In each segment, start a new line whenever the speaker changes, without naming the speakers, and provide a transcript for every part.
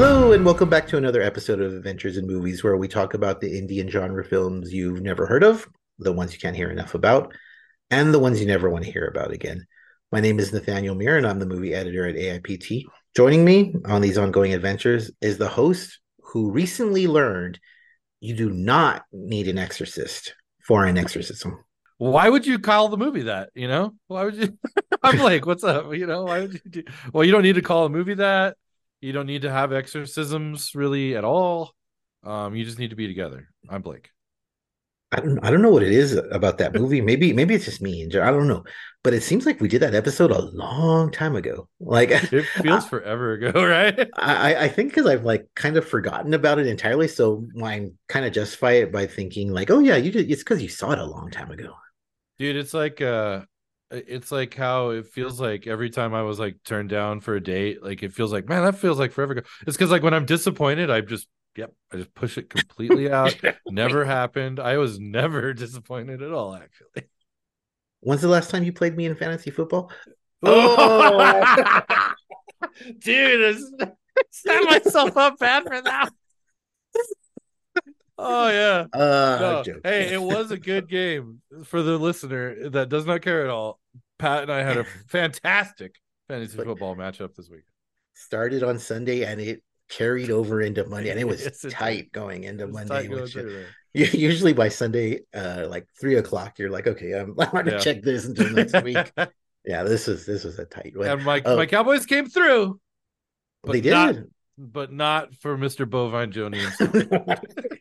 Hello, and welcome back to another episode of Adventures in Movies, where we talk about the Indian genre films you've never heard of, the ones you can't hear enough about, and the ones you never want to hear about again. My name is Nathaniel Muir, and I'm the movie editor at AIPT. Joining me on these ongoing adventures is the host who recently learned you do not need an exorcist for an exorcism.
Why would you call the movie that? You know, why would you? I'm like, what's up? You know, why would you do? Well, you don't need to call a movie that. You don't need to have exorcisms really at all. Um, you just need to be together. I'm Blake.
I don't I don't know what it is about that movie. Maybe maybe it's just me. And I don't know. But it seems like we did that episode a long time ago. Like
it feels I, forever ago, right?
I I think because I've like kind of forgotten about it entirely. So I kind of justify it by thinking like, oh yeah, you did. It's because you saw it a long time ago.
Dude, it's like uh it's like how it feels like every time I was like turned down for a date, like it feels like, man, that feels like forever ago. It's because like when I'm disappointed, I just Yep. I just push it completely out. never happened. I was never disappointed at all, actually.
When's the last time you played me in fantasy football?
Oh, oh! dude, I set myself up bad for that. Oh yeah. Uh, no. Hey, it was a good game for the listener that does not care at all. Pat and I had a fantastic fantasy football matchup this week.
Started on Sunday and it carried over into Monday, and it was yes, tight going into Monday. Uh, usually by Sunday, uh, like three o'clock, you're like, okay, I'm, to yeah. check this until next week. yeah, this was this was a tight one.
And my uh, my Cowboys came through.
they did. Not,
but not for Mr. Bovine Joni.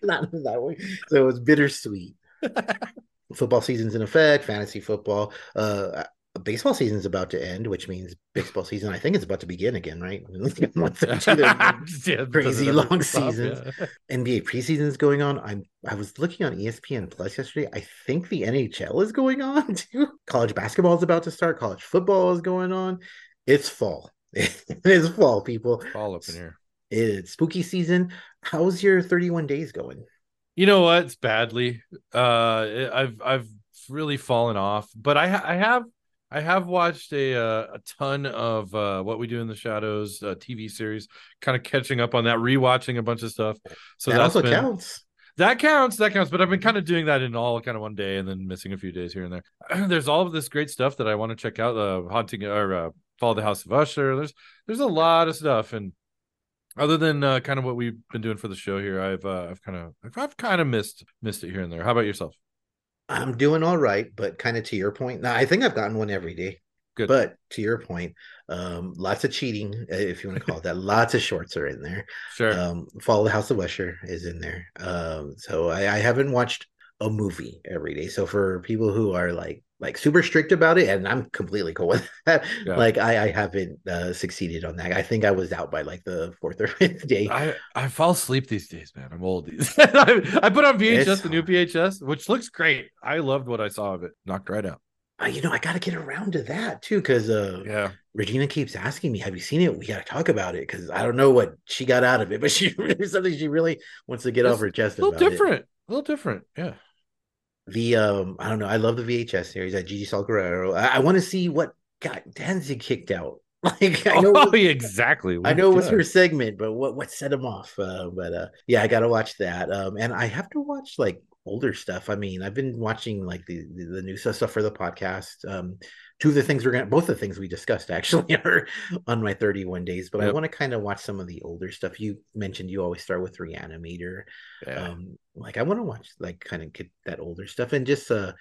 not that way. So it was bittersweet. football season's in effect, fantasy football. Uh, baseball season's about to end, which means baseball season I think it's about to begin again, right? yeah, crazy long seasons. Yeah. NBA preseason is going on. I'm I was looking on ESPN Plus yesterday. I think the NHL is going on too. College basketball is about to start. College football is going on. It's fall. it is fall, people.
fall up in here.
It's spooky season. How's your 31 days going?
You know what? It's badly. Uh, I've I've really fallen off, but I I have I have watched a uh, a ton of uh, what we do in the shadows uh, TV series, kind of catching up on that, rewatching a bunch of stuff. So
that also been, counts.
That counts. That counts. But I've been kind of doing that in all kind of one day, and then missing a few days here and there. There's all of this great stuff that I want to check out. Uh, haunting or uh, follow the House of Usher. There's there's a lot of stuff, and other than uh, kind of what we've been doing for the show here, I've uh, I've kind of I've, I've kind of missed missed it here and there. How about yourself?
I'm doing all right, but kind of to your point. Now, I think I've gotten one every day. Good. But to your point, um, lots of cheating, uh, if you want to call it that. lots of shorts are in there.
Sure.
Um, Follow the House of Usher is in there. Um, so I, I haven't watched a movie every day. So for people who are like like super strict about it, and I'm completely cool with that. Yeah. Like I, I haven't uh, succeeded on that. I think I was out by like the fourth or fifth day.
I, I fall asleep these days, man. I'm old these. I, I, put on VHS it's the new VHS, which looks great. I loved what I saw of it. Knocked right out.
Uh, you know, I got to get around to that too, because uh,
yeah,
Regina keeps asking me, "Have you seen it? We got to talk about it." Because I don't know what she got out of it, but she something she really wants to get it's off her chest.
A little different, it. a little different, yeah
the um I don't know. I love the VHS series at Gigi Saul Guerrero. I, I want to see what got Danzig kicked out. Like I know
oh, exactly.
I know it was her segment, but what what set him off? Uh, but uh, yeah, I got to watch that. Um, and I have to watch like older stuff. I mean, I've been watching like the the, the new stuff for the podcast. Um, two of the things we're gonna both the things we discussed actually are on my 31 days but yep. i want to kind of watch some of the older stuff you mentioned you always start with reanimator yeah. um like i want to watch like kind of get that older stuff and just uh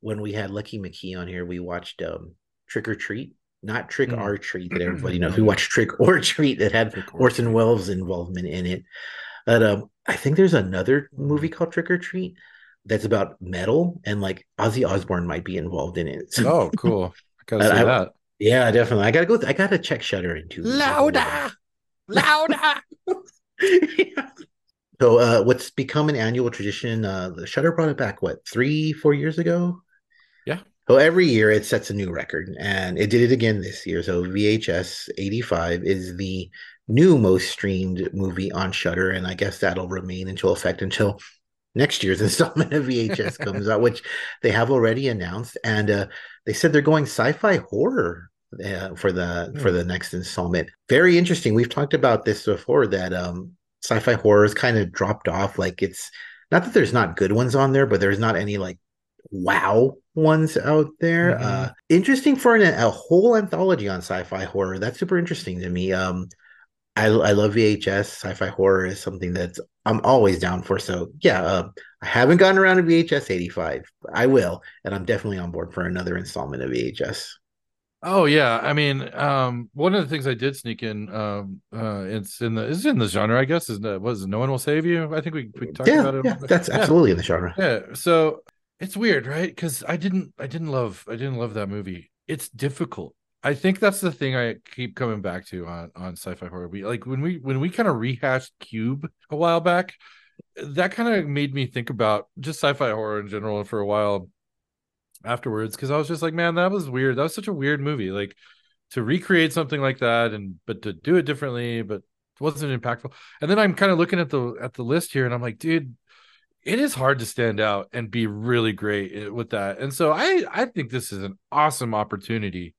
when we had lucky mckee on here we watched um trick or treat not trick mm. or treat that everybody knows we watched trick or treat that had orson welles involvement in it but um i think there's another movie called trick or treat that's about metal and like Ozzy Osbourne might be involved in it.
So, oh, cool. I gotta see I, that.
Yeah, definitely. I gotta go. Th- I gotta check Shudder into
louder, louder.
yeah. So, uh, what's become an annual tradition? Uh, the Shudder brought it back. What three, four years ago?
Yeah.
So every year it sets a new record, and it did it again this year. So VHS 85 is the new most streamed movie on Shudder, and I guess that'll remain until effect until next year's installment of VHS comes out, which they have already announced. And uh, they said they're going sci-fi horror uh, for the for the next installment. Very interesting. We've talked about this before that um sci-fi horror horrors kind of dropped off. Like it's not that there's not good ones on there, but there's not any like wow ones out there.
Mhm.
Uh interesting for an, a whole anthology on sci-fi horror. That's super interesting to me. Um I I love VHS. Sci-fi horror is something that's I'm always down for. So yeah, uh, I haven't gotten around to VHS 85. I will, and I'm definitely on board for another installment of VHS.
Oh yeah, I mean, um, one of the things I did sneak in, um, uh, it's in the it's in the genre, I guess. Is the was no one will save you? I think we we talked
Yeah,
about it.
yeah, that's absolutely in the genre.
Yeah, so it's weird, right? Because I didn't, I didn't love, I didn't love that movie. It's difficult. I think that's the thing I keep coming back to on on sci-fi horror. We like when we when we kind of rehashed Cube a while back. That kind of made me think about just sci-fi horror in general for a while afterwards because I was just like, man, that was weird. That was such a weird movie. Like to recreate something like that and but to do it differently, but wasn't impactful. And then I'm kind of looking at the at the list here and I'm like, dude, it is hard to stand out and be really great eh, with that. And so I I think this is an awesome opportunity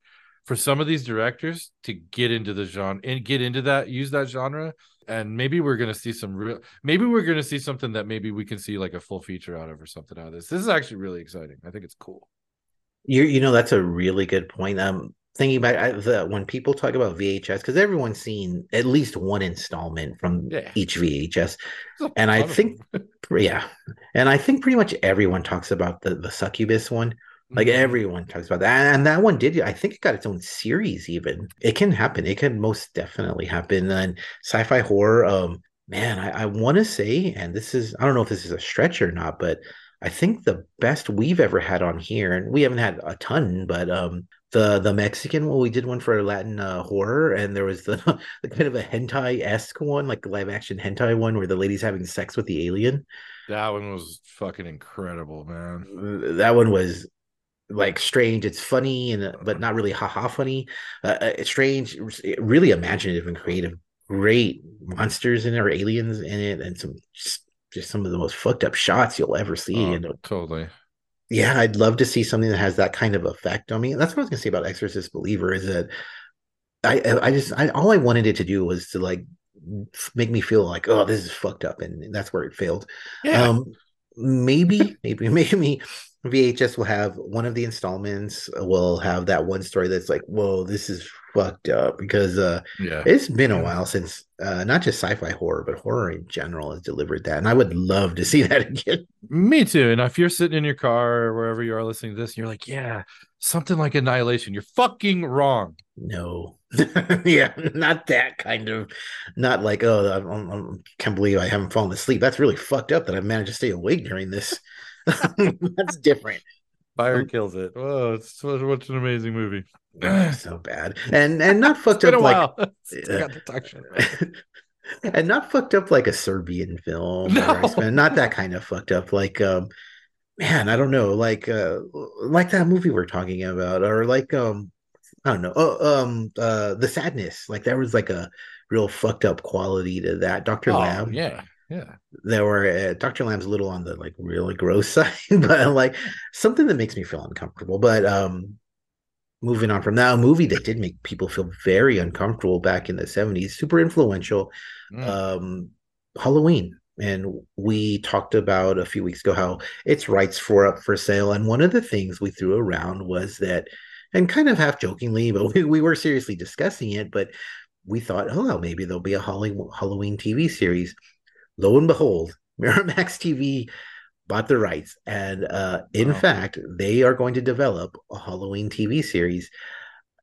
for some of these directors to get into the genre and get into that use that genre and maybe we're going to see some real maybe we're to see something that maybe we can see like a full feature out of or something out of this. This is actually really exciting. I think it's cool.
You you know that's a really good point. Um, thinking about I, the when people talk about VHS because everyone's seen at least one installment from
Yeah.
each VHS, and I think yeah, and I think pretty much everyone talks about the the succubus one. Like
Mhm.
everyone talks about that, and that one did. I think it got its own series. Even it can happen. It can most definitely happen. And sci-fi horror, um, man, I, I want to say, and this is I don't know if this is a stretch or not, but I think the best we've ever had on here, and we haven't had a ton, but um, the the Mexican well, we did one for Latin uh, horror, and there was the the kind of a hentai esque one, like a live action hentai one, where the lady's having sex with the alien.
that one was fucking incredible, man.
That one was like strange. It's funny and but not really haha funny. Uh, uh, it's strange, really imaginative and creative. Great monsters in it or aliens in it, and some just, just some of the most fucked up shots you'll ever see.
Oh,
and
totally.
yeah, I'd love to see something that has that kind of effect on me. That's what I was gonna say about Exorcist Believer is that I I just I all I wanted it to do was to like make me feel like oh this is fucked up and that's where it failed.
Yeah.
Um, maybe, maybe, maybe VHS will have one of the installments will have that one story that's like, whoa, this is fucked up because uh,
yeah.
it's been a while since uh, not just sci-fi horror, but horror in general has delivered that, and I would love to see that again.
Me too. And if you're sitting in your car or wherever you are listening to this, and you're like, yeah, something like Annihilation, you're fucking wrong.
No, yeah, not that kind of, not like oh, I, I, I can't believe I haven't fallen asleep. That's really fucked up that I managed to stay awake during this. That's different.
Fire
Um,
kills it. Oh, it's such, such an amazing movie.
so bad, and and not fucked up like
while. since got to talk shit about it.
and not fucked up like a Serbian film
No.
not that kind of fucked up like um man I don't know like uh like that movie we're talking about or like um I don't know oh, um uh the sadness like there was like a real fucked up quality to that Dr.
Oh,
Lamb
yeah. Yeah.
there were uh, Dr. Lamb's a little on the like really gross side but like something that makes me feel uncomfortable but um moving on from that a movie that did make people feel very uncomfortable back in the 70s super influential
Mm.
um Halloween and we talked about a few weeks ago how its rights for up for sale and one of the things we threw around was that and kind of half jokingly but we, we were seriously discussing it but we thought oh well, maybe there'll be a Halloween Halloween TV series lo and behold Miramax TV bought the rights and uh in
Wow.
fact they are going to develop a Halloween TV series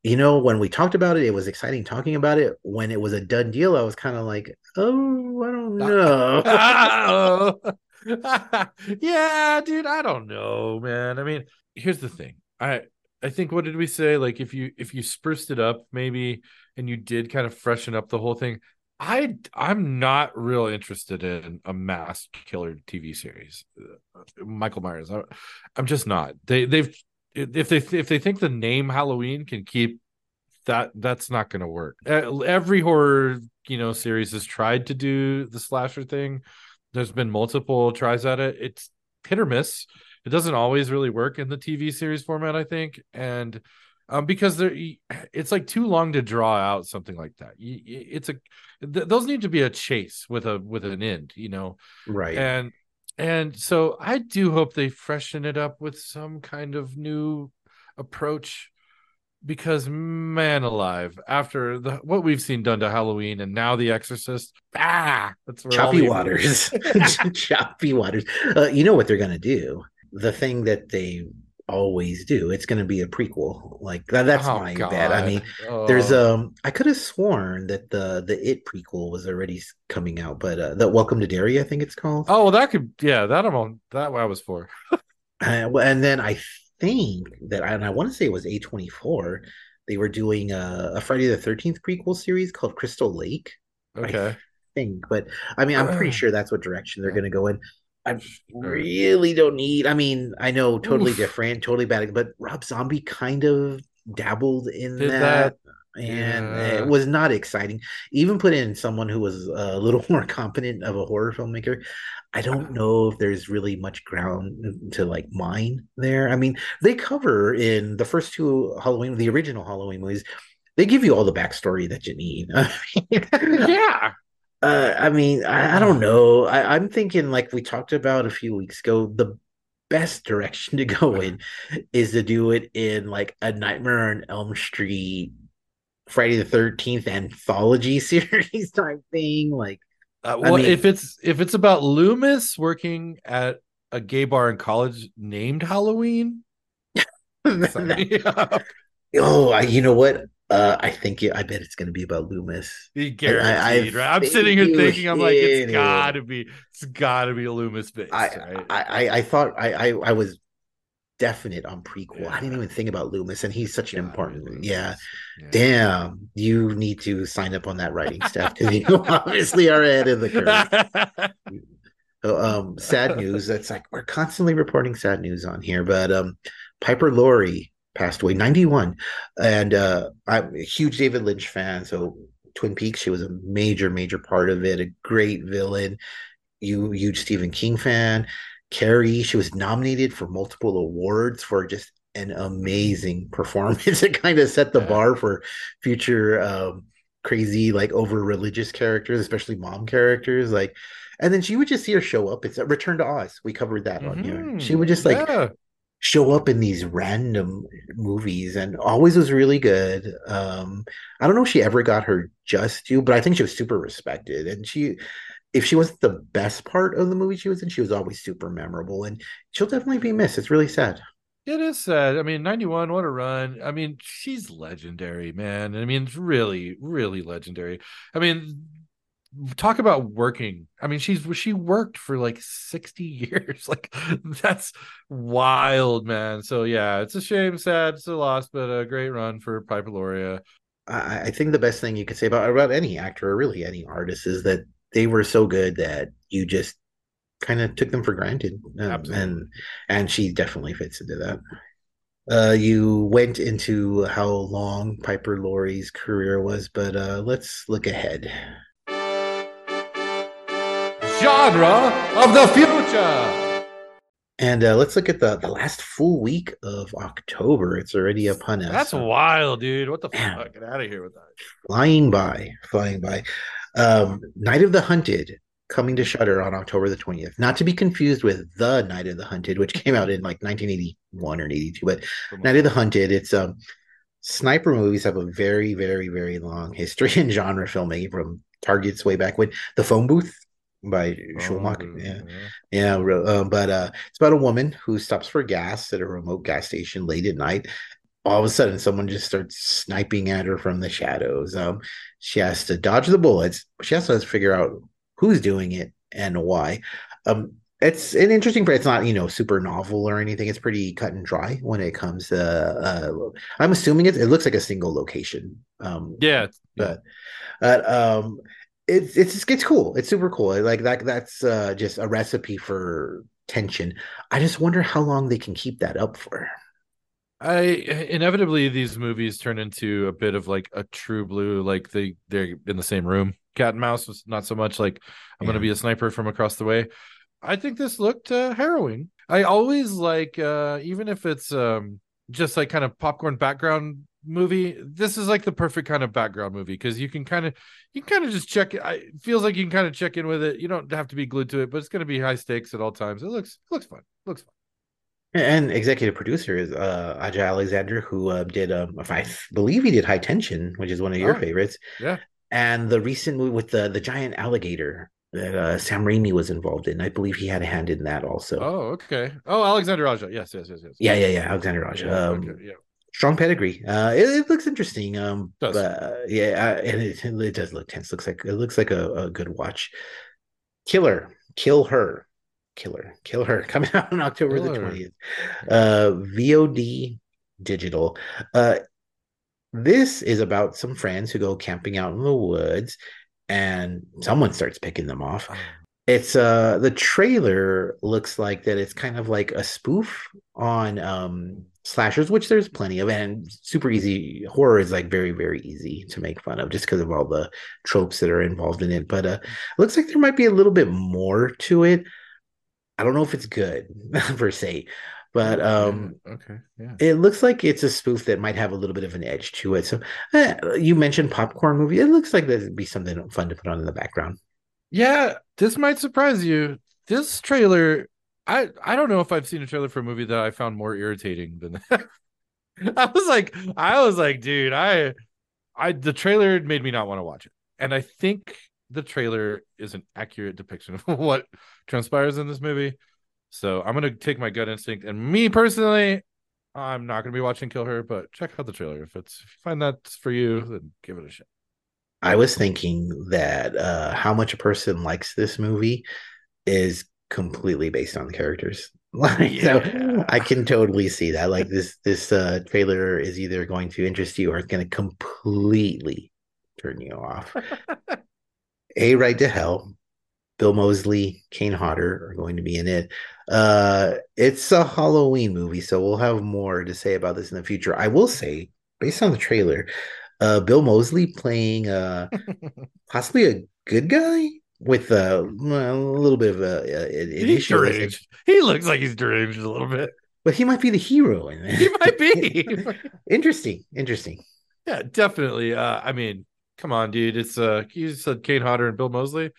you know, when we talked about it, it was exciting talking about it. When it was a done deal, I was kind of like, oh, I don't know.
yeah, dude, I don't know, man. I mean, here's the thing. I I think what did we say? Like if you if you spruced it up maybe and you did kind of freshen up the whole thing, I I'm not real interested in a mass killer TV series. Michael Myers. I, I'm just not. They they've if they if they think the name Halloween can keep that that's not going to work. Every horror, you know, series has tried to do the slasher thing. There's been multiple tries at it. It's hit or miss. It doesn't always really work in the TV series format, I think. And um, because there it's like too long to draw out something like that. It's a th- those need to be a chase with a with an end, you know,
right?
And and so I do hope they freshen it up with some kind of new approach because man alive after the what we've seen done to halloween and now the exorcist ah
that's choppy waters. choppy waters. Uh, you know what they're gonna do? The thing that they always do it's gonna be a prequel like that, that's oh, my God. bet i mean oh. there's um i could have sworn that the the it prequel was already coming out but uh the welcome to derry i think it's called
oh well that could yeah that i'm on that i was for
uh, and then i think that, and I want to say it was A24, they were doing a, a Friday the 13th prequel series called Crystal Lake.
Okay.
I think, but I mean, I'm pretty sure that's what direction they're going to go in. I really don't need. I mean, I know totally Oof. different, totally bad, but Rob Zombie kind of dabbled in that, that, and yeah. it was not exciting. Even put in someone who was a little more competent of a horror filmmaker. I don't uh-huh. know if there's really much ground to like mine there. I mean, they cover in the first two Halloween, the original Halloween movies, they give you all the backstory that you need.
yeah.
Uh, I mean, I, I don't know. I, I'm thinking, like we talked about a few weeks ago, the best direction to go in is to do it in like a Nightmare on Elm Street, Friday the Thirteenth anthology series type thing. Like,
uh, well, I mean, if it's if it's about Loomis working at a gay bar in college named Halloween.
that, oh, I, you know what? Uh, I think it, I bet it's going to be about Loomis.
Guaranteed, I, right? I'm sitting here thinking, I'm like, it's got to be, it's got to be a Loomis base.
I,
right?
I, I, I, thought I, I, I was definite on prequel. Yeah. I didn't even think about Loomis, and he's such an important. Yeah. yeah. damn, you need to sign up on that writing staff because you obviously are ahead of the curve. so, um, sad news. That's like we're constantly reporting sad news on here, but um, Piper Laurie passed away, ninety one, and uh, I'm a huge David Lynch fan, so. Twin Peaks, she was a major, major part of it, a great villain. You huge Stephen King fan Carrie, she was nominated for multiple awards for just an amazing performance. it kind of set the bar for future um, crazy, like over religious characters, especially mom characters. Like, and then she would just see her show up. It's a Return to Oz. We covered that mm-hmm. on here. She would just like yeah. Show up in these random movies and always was really good. Um, I don't know if she ever got her just due, but I think she was super respected. And she if she wasn't the best part of the movie she was in, she was always super memorable, and she'll definitely be missed. It's really sad.
It is sad. I mean, 91, what a run. I mean, she's legendary, man. I mean, it's really, really legendary. I mean, talk about working. I mean, she's she worked for like 60 years. Like that's wild, man. So yeah, it's a shame, sad, it's a loss, but a great run for Piper Laurie.
I, I think the best thing you could say about about any actor or really any artist is that they were so good that you just kind of took them for granted. Um, and and she definitely fits into that. Uh, you went into how long Piper Laurie's career was, but uh, let's look ahead.
Genre of the future.
And uh, let's look at the, the last full week of October. It's already upon us.
That's wild, dude. What the Man, fuck? Get out of here with that.
Flying by, flying by. Um, Night of the Hunted coming to Shudder on October the 20th. Not to be confused with The Night of the Hunted, which came out in like 1981 or 82, but Night of the Hunted, it's um sniper movies have a very, very, very long history in genre filmmaking from Target's way back when The Phone Booth by oh, Yeah. Yeah. yeah uh, but uh, it's about a woman who stops for gas at a remote gas station late at night all of a sudden someone just starts sniping at her from the shadows. Um, she has to dodge the bullets. She also has to figure out who's doing it and why. Um, it's an interesting, but it's not you know super novel or anything. It's pretty cut and dry when it comes to. Uh, I'm assuming it. It looks like a single location. Um,
yeah,
but, but um, it's it's it's cool. It's super cool. Like that. That's uh, just a recipe for tension. I just wonder how long they can keep that up for.
I inevitably these movies turn into a bit of like a true blue, like they they're in the same room. Cat and mouse was not so much like I'm yeah. gonna be a sniper from across the way. I think this looked uh, harrowing. I always like uh even if it's um just like kind of popcorn background movie, this is like the perfect kind of background movie because you can kind of you can kind of just check it. It feels like you can kind of check in with it. You don't have to be glued to it, but it's going to be high stakes at all times. It looks it looks fun. It looks fun.
And executive producer is uh, Aja Alexandre, who uh, did, um, if I believe he did High Tension, which is one of your
Oh,
favorites.
Yeah.
And the recent movie with the the giant alligator that uh, Sam Raimi was involved in, I believe he had a hand in that also.
Oh, okay. Oh, Alexandre Aja. Yes, yes, yes, yes.
Yeah, yeah, yeah. Alexandre Aja.
Yeah,
um,
okay, yeah.
Strong pedigree. Uh, it, it looks interesting. Um,
Does.
but uh, yeah, uh, and it, it does look tense. Looks like it looks like a, a good watch. Killer, kill her, killer, kill her. Coming out on October the twentieth. Uh, VOD digital. Uh, this is about some friends who go camping out in the woods, and someone starts picking them off it's uh the trailer looks like that it's kind of like a spoof on um slashers which there's plenty of and super easy horror is like very very easy to make fun of just because of all the tropes that are involved in it but uh it looks like there might be a little bit more to it i don't know if it's good per se but um
okay, yeah.
it looks like it's a spoof that might have a little bit of an edge to it so uh, you mentioned popcorn movie it looks like that'd be something fun to put on in the background
Yeah, this might surprise you. This trailer, I I don't know if I've seen a trailer for a movie that I found more irritating than that. I was like, I was like, dude, I I the trailer made me not want to watch it. And I think the trailer is an accurate depiction of what transpires in this movie. So I'm gonna take my gut instinct and me personally, I'm not gonna be watching Kill Her, but check out the trailer. If it's if you find that's for you, then give it a shot.
I was thinking that uh, how much a person likes this movie is completely based on the characters. Like,
Yeah.
so I can totally see that. Like this, this uh, trailer is either going to interest you or it's going to completely turn you off. a right to hell. Bill Moseley, Kane Hodder are going to be in it. Uh, it's a Halloween movie, so we'll have more to say about this in the future. I will say, based on the trailer, uh, Bill Moseley playing uh, possibly a good guy with uh, a little bit of a, a, an
He's
issue,
deranged. He looks like he's deranged a little bit.
but he might be the hero in
He might be.
interesting, interesting.
yeah, definitely. Uh, I mean, come on, dude. It's uh, you said Kane Hodder and Bill Moseley.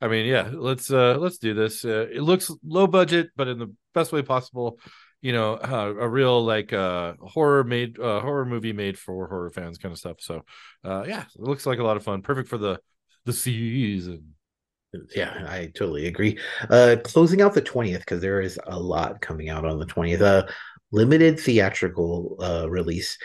I mean, yeah, let's uh, let's do this. Uh, it looks low budget, but in the best way possible. You know, uh, a real like uh horror made uh horror movie made for horror fans kind of stuff. So, uh, yeah, it looks like a lot of fun. Perfect for the the season.
Yeah, I totally agree. Uh, closing out the 20th, because there is a lot coming out on the 20th. Uh, limited theatrical uh, release.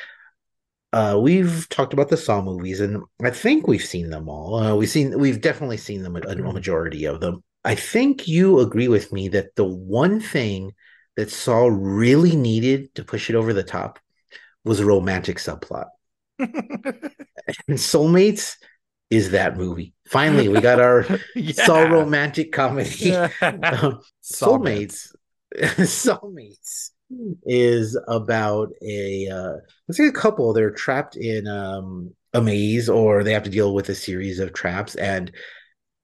Uh, we've talked about the Saw movies, and I think we've seen them all. Uh, we've seen, we've definitely seen them, a, a majority of them. I think you agree with me that the one thing that Saw really needed to push it over the top was a romantic subplot. And Soulmates is that movie. Finally, we got our Saw romantic comedy.
Yeah.
Um, Soulmates, Soulmates is about a uh, let's say a couple. They're trapped in um, a maze, or they have to deal with a series of traps, and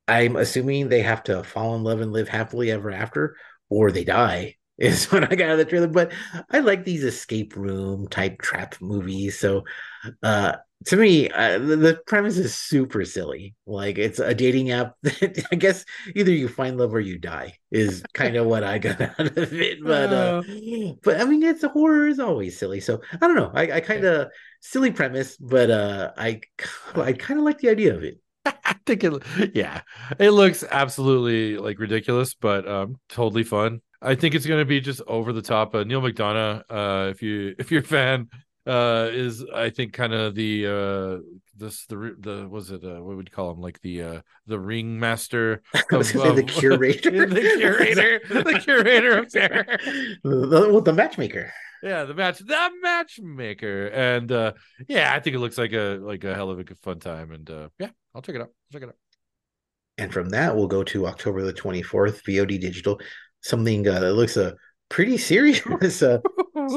I'm assuming they have to fall in love and live happily ever after, or they die. Is what I got out of the trailer. But I like these escape room type trap movies. So uh, to me, uh, the, the premise is super silly. Like it's a dating app that I guess either you find love or you die is kind of what I got out of it. But uh, but I mean, it's a horror is always silly. So I don't know. I, I kind of silly premise, but uh, I I kind of like the idea of it.
I think it yeah. It looks absolutely like ridiculous, but um totally fun. I think it's gonna be just over the top. Uh, Neal McDonough, uh if you if you're a fan, uh is I think kind of the uh this the the was it uh what would you call him like the uh the ringmaster
gonna say the curator.
the curator the curator of terror
the, the, the matchmaker.
yeah the match the matchmaker and uh yeah i think it looks like a like a hell of a good fun time and uh yeah i'll check it out check it out
And from that, we'll go to October the 24th, VOD digital. Something uh, that looks uh, pretty serious. uh,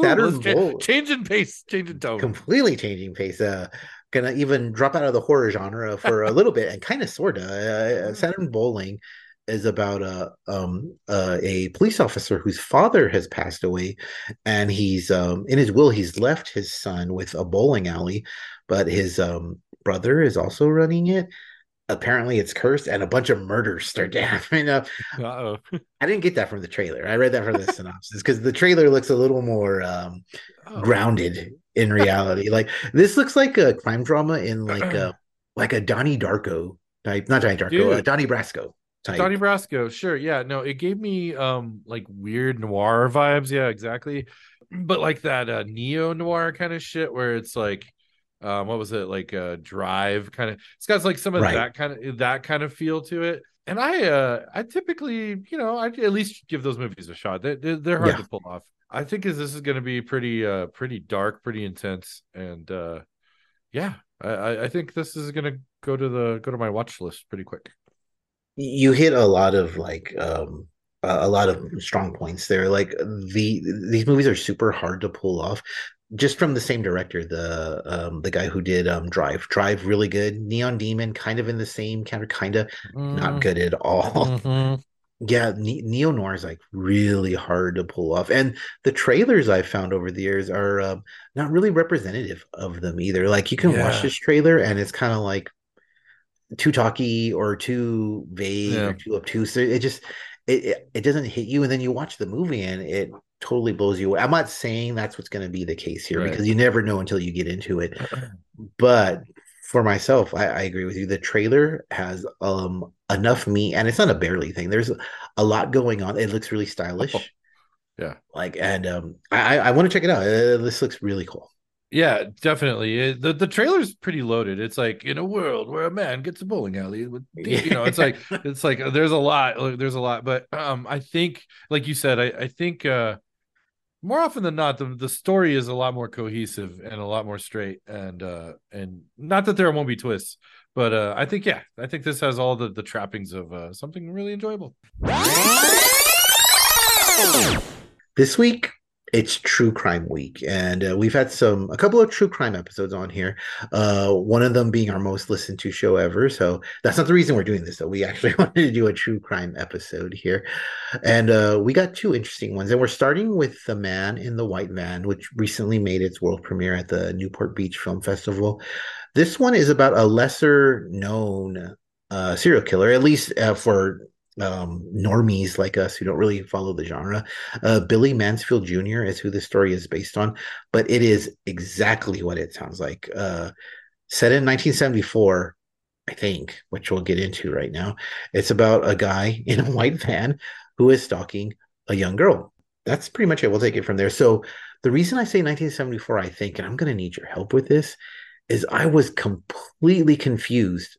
Saturn
cha- changing pace changing tone
completely changing pace. Uh, gonna even drop out of the horror genre for a little bit and kind of sorta. Uh, Saturn Bowling is about a um uh, a police officer whose father has passed away, and he's um in his will he's left his son with a bowling alley, but his um brother is also running it. Apparently, it's cursed, and a bunch of murders start to happen. Uh,
Uh-oh.
I didn't get that from the trailer. I read that from the synopsis because the trailer looks a little more um,
Oh.
grounded in reality. like this looks like a crime drama in like a like a Donnie Darko type, not Donnie Darko, uh, Donnie Brasco type.
Donnie Brasco, sure. Yeah, no, it gave me um like weird noir vibes. Yeah, exactly. But like that uh neo noir kind of shit where it's like um what was it like uh drive kind of it's got like some of
Right.
that kind of that kind of feel to it. And I uh I typically, you know, I at least give those movies a shot. They they're, they're hard
Yeah.
to pull off. I think is this is going to be pretty uh pretty dark, pretty intense and uh yeah, I I think this is going to go to the go to my watch list pretty quick.
you hit a lot of like um a lot of strong points there like the these movies are super hard to pull off just from the same director the um the guy who did um drive. Drive really good. Neon demon kind of in the same kind of kind of not good at all.
Mhm.
yeah ne- neo noir is like really hard to pull off. And the trailers i've found over the years are um, not really representative of them either. Like you can watch this trailer and it's kind of like too talky or too vague
Yeah.
or too obtuse. It just it, it it doesn't hit you. And then you watch the movie and it totally blows you away. I'm not saying that's what's going to be the case here
Right.
because you never know until you get into it. But for myself I, I agree with you. The trailer has um enough meat and it's not a barely thing. There's a lot going on. It looks really stylish.
Oh, yeah.
like and um i i want to check it out. Uh, this looks really cool.
Yeah, definitely. It, the the trailer's pretty loaded. It's like in a world where a man gets a bowling alley with you know, it's like it's like there's a lot there's a lot. But um I think like you said I I think uh more often than not the the story is a lot more cohesive and a lot more straight and uh and not that there won't be twists but uh I think yeah I think this has all the the trappings of uh something really enjoyable.
this week it's true crime week and uh, we've had some a couple of true crime episodes on here uh one of them being our most listened to show ever so that's not the reason we're doing this though. We actually wanted to do a true crime episode here and uh we got two interesting ones and we're starting with the man in the white van which recently made its world premiere at the newport beach film festival. This one is about a lesser known uh serial killer at least uh, for um normies like us who don't really follow the genre uh, Billy Mansfield Jr. is who this story is based on, but it is exactly what it sounds like. Uh, set in 1974, I think, which we'll get into right now. It's about a guy in a white van who is stalking a young girl. That's pretty much it. We'll take it from there. So, the reason I say 1974, I think, and I'm going to need your help with this, is I was completely confused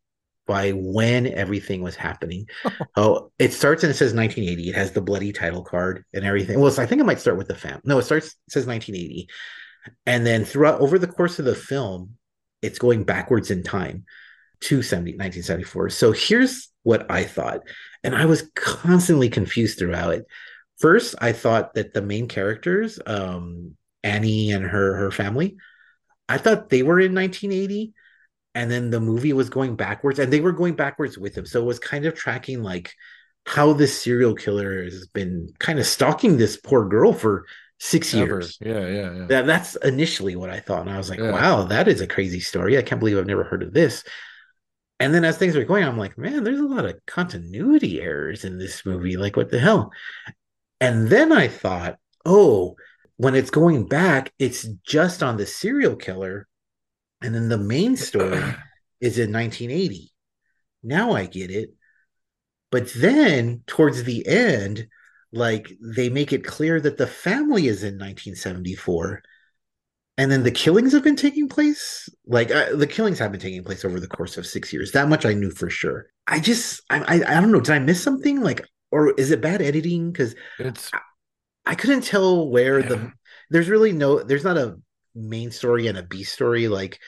by when everything was happening. oh, it starts and it says 1980. It has the bloody title card and everything. Well, I think it might start with the fam. No, it starts it says 1980, and then throughout over the course of the film, it's going backwards in time to 70, 1974. So here's what I thought, and I was constantly confused throughout it. First, I thought that the main characters, um, Annie and her her family, I thought they were in 1980 and then the movie was going backwards and they were going backwards with him so it was kind of tracking like how this serial killer has been kind of stalking this poor girl for six
Ever.
years
Yeah, yeah, yeah.
that, that's initially what i thought and i was like
Yeah.
wow that is a crazy story i can't believe i've never heard of this and then as things were going i'm like man there's a lot of continuity errors in this movie like what the hell and then i thought oh when it's going back it's just on the serial killer and then the main story is in 1980. Now I get it. But then towards the end, like they make it clear that the family is in 1974. And then the killings have been taking place. Like uh, the killings have been taking place over the course of six years. That much I knew for sure. I just, I, I, I don't know. Did I miss something? Like, or is it bad editing? Because
It's
I couldn't tell where
Yeah.
the there's really no there's not a main story and a B story like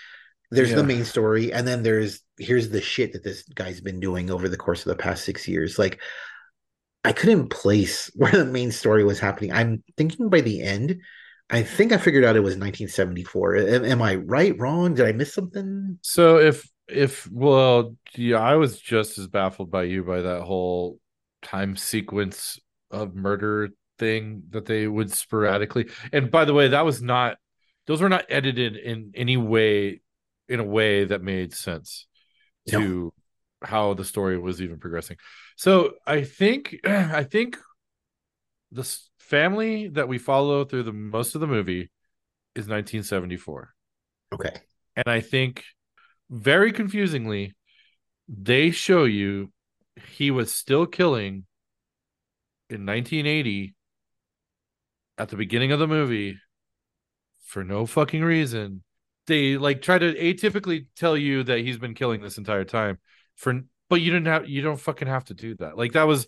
there's
Yeah.
the main story and then there's here's the shit that this guy's been doing over the course of the past 6 years like I couldn't place where the main story was happening I'm thinking by the end I think I figured out it was 1974 am, am I right wrong did I miss something
So if if well, yeah, I was just as baffled by you by that whole time sequence of murder thing that they would sporadically. And by the way, that was not; those were not edited in any way, in a way that made sense to how the story was even progressing. So I think, I think the family that we follow through the most of the movie is 1974.
Okay.
And I think very confusingly, they show you he was still killing in 1980 at the beginning of the movie for no fucking reason. They like try to atypically tell you that he's been killing this entire time for but you didn't have you don't fucking have to do that. Like that was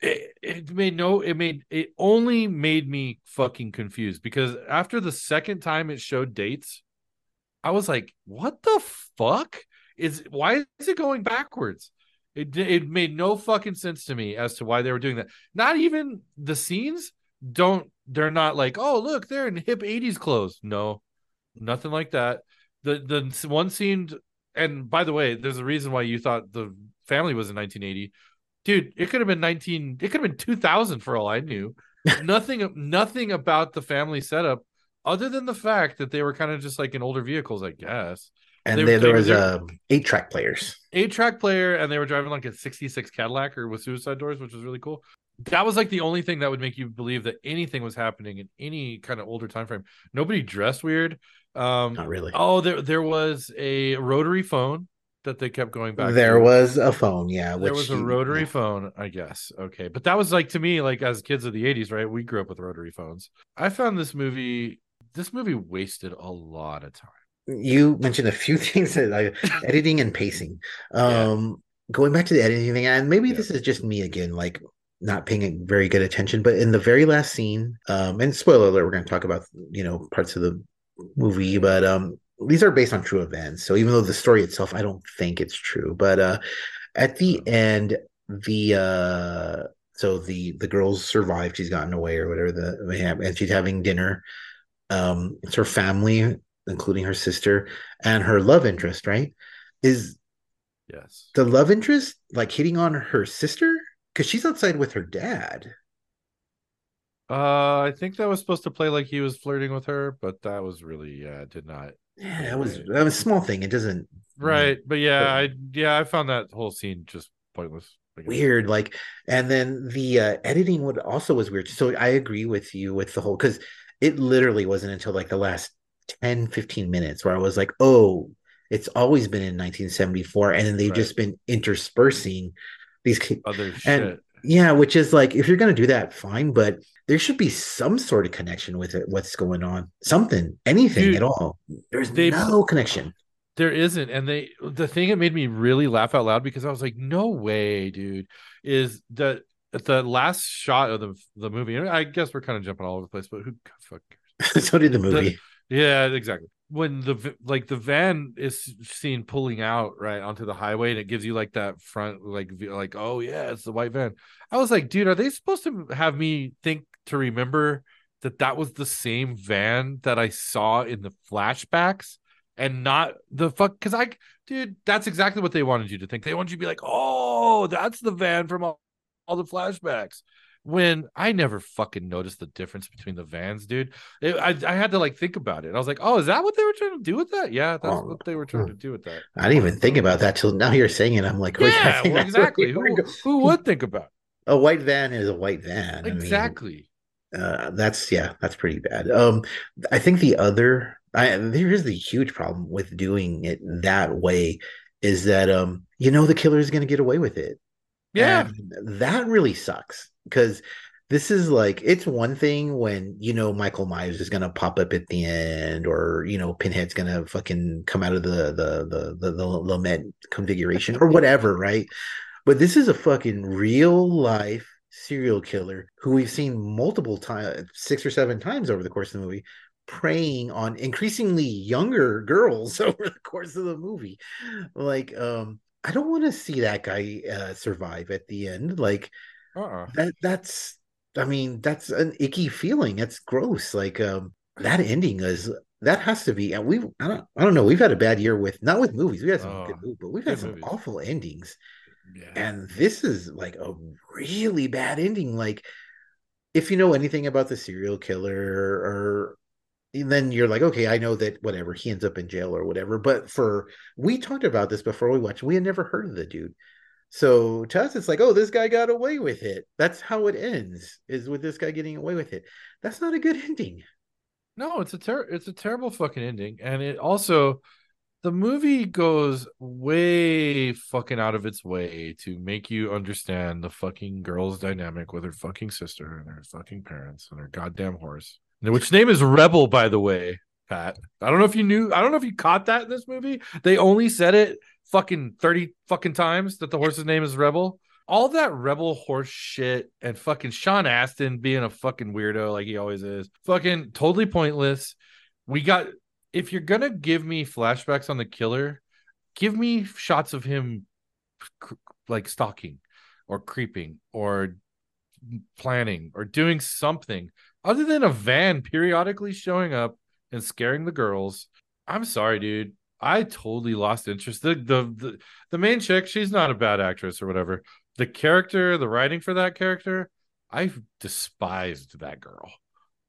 it, it made no it made it only made me fucking confused because after the second time it showed dates I was like, what the fuck is why is it going backwards? It it made no fucking sense to me as to why they were doing that. Not even the scenes don't they're not like, oh look, they're in hip 80s clothes. No, nothing like that. The the one scene and by the way, there's a reason why you thought the family was in 1980. Dude, it could have been 19, it could have been 2000 for all I knew. nothing nothing about the family setup other than the fact that they were kind of just like in older vehicles, I guess.
And they, there, there was a um, eight track players,
eight track player, and they were driving like a '66 Cadillac or with suicide doors, which was really cool. That was like the only thing that would make you believe that anything was happening in any kind of older time frame. Nobody dressed weird. Um,
Not really.
Oh, there there was a rotary phone that they kept going back.
There to. was a phone, yeah.
There was a rotary yeah. phone, I guess. Okay, but that was like to me, like as kids of the '80s, right? We grew up with rotary phones. I found this movie this movie wasted a lot of time.
You mentioned a few things that like editing and pacing. Um, yeah. Going back to the editing thing, and maybe yeah. this is just me again, like not paying very good attention. But in the very last scene, um, and spoiler alert, we're going to talk about you know parts of the movie, but um, these are based on true events. So even though the story itself, I don't think it's true, but uh, at the end, the uh, so the the girl's survived. She's gotten away or whatever the and she's having dinner um it's her family including her sister and her love interest right is
yes
the love interest like hitting on her sister because she's outside with her dad.
Uh i think that was supposed to play like he was flirting with her but that was really yeah did not
yeah that was that was a small thing. It doesn't
right but yeah i yeah i found that whole scene just pointless
weird like and then the uh, editing would also was weird. So i agree with you with the whole because it literally wasn't until like the last 10 15 minutes where i was like oh it's always been in 1974 and then they've right. just been interspersing these
other shit
and, yeah which is like if you're to do that fine but there should be some sort of connection with it what's going on something anything Dude, at all there's they, no connection
there isn't and they the thing that made me really laugh out loud because i was like no way dude is that the last shot of the the movie. I guess we're kind of jumping all over the place, but who fuck
cares? so did the movie.
The, yeah, exactly. When the like the van is seen pulling out right onto the highway, and it gives you like that front, like like oh yeah, it's the white van. I was like, dude, are they supposed to have me think to remember that that was the same van that I saw in the flashbacks? and not the fuck because I dude, that's exactly what they wanted you to think. They wanted you to be like, oh, that's the van from all, all the flashbacks when I never fucking noticed the difference between the vans, dude. It, I I had to like think about it. I was like, oh, is that what they were trying to do with that? Yeah, that's oh, what they were trying to do with that.
I didn't even think about that till now. You're saying it. I'm like,
oh, yeah, well, exactly. Who, who, would think about
a white van is a white van?
Exactly.
I mean, uh, that's yeah, that's pretty bad. Um, I think the other, I there is the huge problem with doing it that way is that um, you know, the killer is going to get away with it
yeah.
And that really sucks because this is like it's one thing when you know Michael Myers is gonna pop up at the end, or you know Pinhead's gonna fucking come out of the the the the, the lament configuration or whatever, right? But this is a fucking real life serial killer who we've seen multiple times, six or seven times over the course of the movie, preying on increasingly younger girls over the course of the movie. Like, um, I don't want to see that guy uh, survive at the end. Like uh-uh. that that's I mean, that's an icky feeling. It's gross. Like um that ending is that has to be and we I don't I don't know, we've had a bad year with not with movies. We had some good movies, but we've had some movies. awful endings. yeah. and this is like a really bad ending like if you know anything about the serial killer or then you're like okay i know that whatever he ends up in jail or whatever. But for we talked about this before we watched we had never heard of the dude. So to us it's like oh this guy got away with it. That's how it ends is with this guy getting away with it. That's not a good ending.
No it's a ter- it's a terrible fucking ending. And it also the movie goes way fucking out of its way to make you understand the fucking girl's dynamic with her fucking sister and her fucking parents and her goddamn horse which name is Rebel, by the way, Pat. I don't know if you knew. I don't know if you caught that in this movie. They only said it fucking thirty fucking times that the horse's name is Rebel. All that rebel horse shit and fucking Sean Astin being a fucking weirdo like he always is. Fucking totally pointless. We got if you're gonna give me flashbacks on the killer, give me shots of him like stalking or creeping or planning or doing something other than a van periodically showing up and scaring the girls. I'm sorry, dude. I totally lost interest. The, the the the main chick, she's not a bad actress or whatever. The character, the writing for that character, I despised that girl.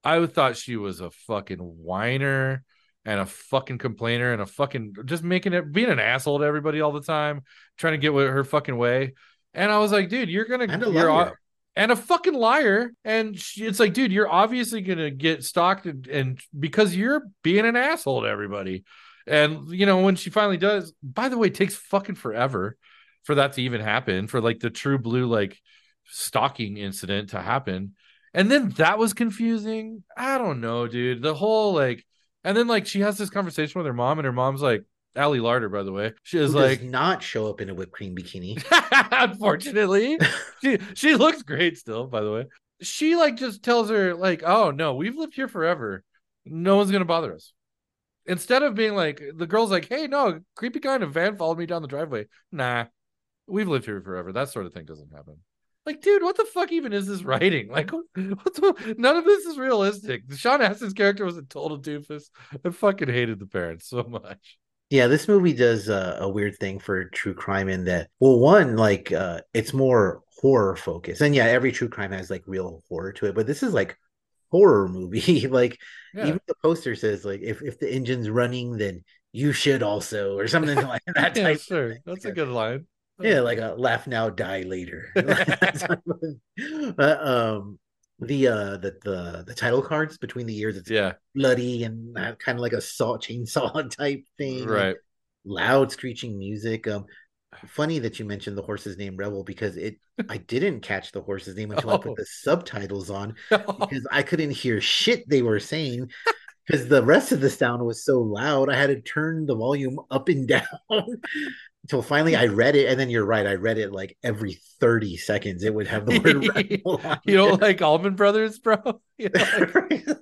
I thought she was a fucking whiner and a fucking complainer and a fucking just making it being an asshole to everybody all the time, trying to get her fucking way. And I was like, dude, you're gonna you're, and a fucking liar. And she, it's like, dude, you're obviously gonna get stalked, and, and because you're being an asshole to everybody. And you know, when she finally does, by the way, it takes fucking forever for that to even happen, for like the true blue like stalking incident to happen. And then that was confusing. I don't know, dude. The whole like, and then like she has this conversation with her mom, and her mom's like, Ali Larter, by the way. She is Who like
not show up in a whipped cream bikini.
Unfortunately, she she looks great still. By the way, she like just tells her like, "Oh no, we've lived here forever. No one's gonna bother us." Instead of being like, the girl's like, "Hey, no, creepy guy in a van followed me down the driveway." Nah, we've lived here forever. That sort of thing doesn't happen. Like, dude, what the fuck even is this writing? Like, what, the, none of this is realistic. Sean Astin's character was a total doofus. I fucking hated the parents so much.
Yeah, this movie does uh, a weird thing for true crime in that, well, one, like, uh, it's more horror focused. And yeah, every true crime has like real horror to it, but this is like horror movie. like, yeah. even the poster says, like, if, if the engine's running, then you should also, or something like that.
yeah, sure. That's a good line.
Yeah, like a laugh now, die later. but, um, the uh the the the title cards between the years it's
yeah
bloody and kind of like a saw chainsaw type thing
right
loud screeching music um funny that you mentioned the horse's name rebel because it i didn't catch the horse's name until oh. i put oh. the subtitles on because i couldn't hear shit they were saying because the rest of the sound was so loud i had to turn the volume up and down until finally I read it, and then you're right. I read it like every 30 seconds. It would have the
word You don't like Allman Brothers, bro? You
know?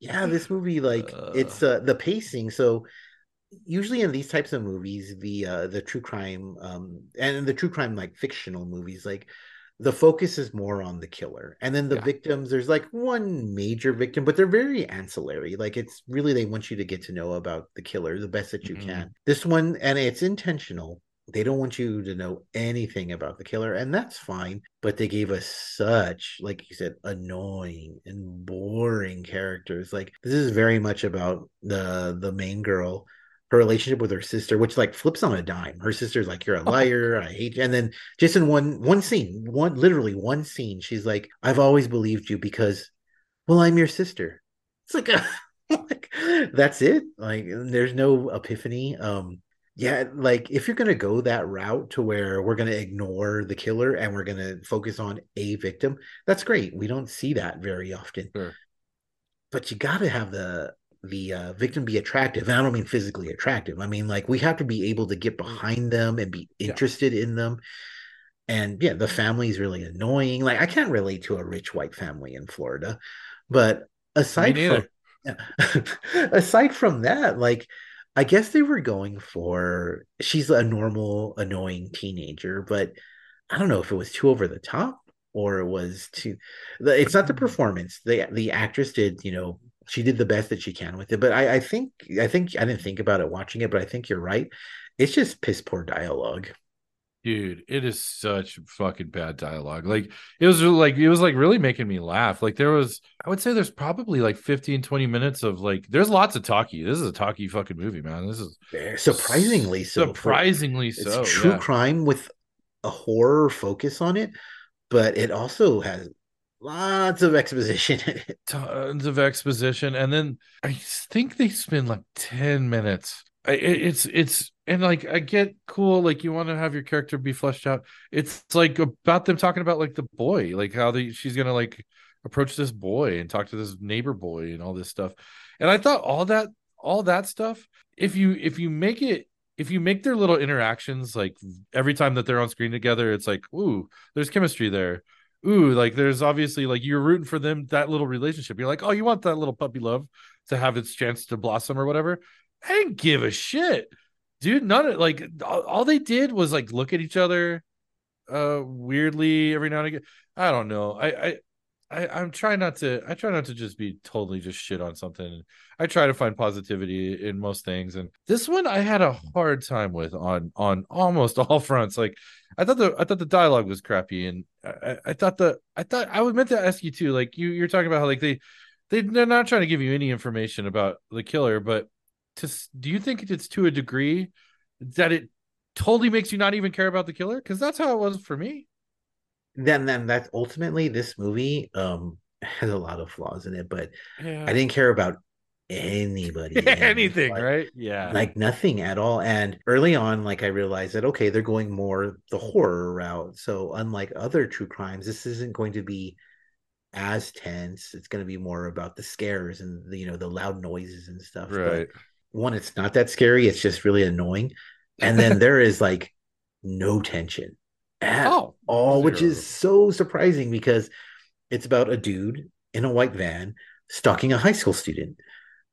yeah, this movie, like uh... it's uh, the pacing. So usually in these types of movies, the uh, the true crime um, and the true crime like fictional movies, like the focus is more on the killer and then the yeah. victims there's like one major victim but they're very ancillary like it's really they want you to get to know about the killer the best that you mm-hmm. can this one and it's intentional they don't want you to know anything about the killer and that's fine but they gave us such like you said annoying and boring characters like this is very much about the the main girl her relationship with her sister, which like flips on a dime. Her sister's like, "You're a oh. liar. I hate you." And then just in one one scene, one literally one scene, she's like, "I've always believed you because, well, I'm your sister." It's like, a, like that's it. Like, there's no epiphany. Um, yeah, like if you're gonna go that route to where we're gonna ignore the killer and we're gonna focus on a victim, that's great. We don't see that very often.
Sure.
But you got to have the the uh, victim be attractive. And I don't mean physically attractive. I mean like we have to be able to get mm. behind them and be interested yeah. in them. And yeah, the family is really annoying. Like I can't relate to a rich white family in Florida, but aside from yeah, aside from that, like I guess they were going for she's a normal annoying teenager, but I don't know if it was too over the top or it was too. It's not the mm. performance. the The actress did, you know, she did the best that she can with it. But I, I think I think I didn't think about it watching it, but I think you're right. It's just piss poor dialogue.
dude it is such fucking bad dialogue like it was like it was like really making me laugh like there was i would say there's probably like 15 20 minutes of like there's lots of talkie this is a talkie fucking movie man this is
surprisingly so
surprisingly so
it's true
yeah.
crime with a horror focus on it but it also has lots of exposition
tons of exposition and then i think they spend like 10 minutes it's it's and like I get cool, like you want to have your character be fleshed out. It's like about them talking about like the boy, like how the she's gonna like approach this boy and talk to this neighbor boy and all this stuff. And I thought all that all that stuff, if you if you make it if you make their little interactions like every time that they're on screen together, it's like, ooh, there's chemistry there. Ooh, like there's obviously like you're rooting for them, that little relationship. You're like, oh, you want that little puppy love to have its chance to blossom or whatever. I didn't give a shit dude none of like all, all they did was like look at each other uh weirdly every now and again i don't know i i I, I'm trying not to. I try not to just be totally just shit on something. I try to find positivity in most things, and this one I had a mm-hmm. hard time with on on almost all fronts. Like I thought the I thought the dialogue was crappy, and I, I thought the I thought I was meant to ask you too. Like you you're talking about how like they they they're not trying to give you any information about the killer, but to do you think it's to a degree that it totally makes you not even care about the killer because that's how it was for me
then then that ultimately this movie um has a lot of flaws in it but
yeah.
i didn't care about anybody
anything
like,
right yeah
like nothing at all and early on like i realized that okay they're going more the horror route so unlike other true crimes this isn't going to be as tense it's going to be more about the scares and the you know the loud noises and stuff
right
but one, it's not that scary. It's just really annoying. And then there is like no tension at oh, all, zero. which is so surprising because it's about a dude in a white van stalking a high school student.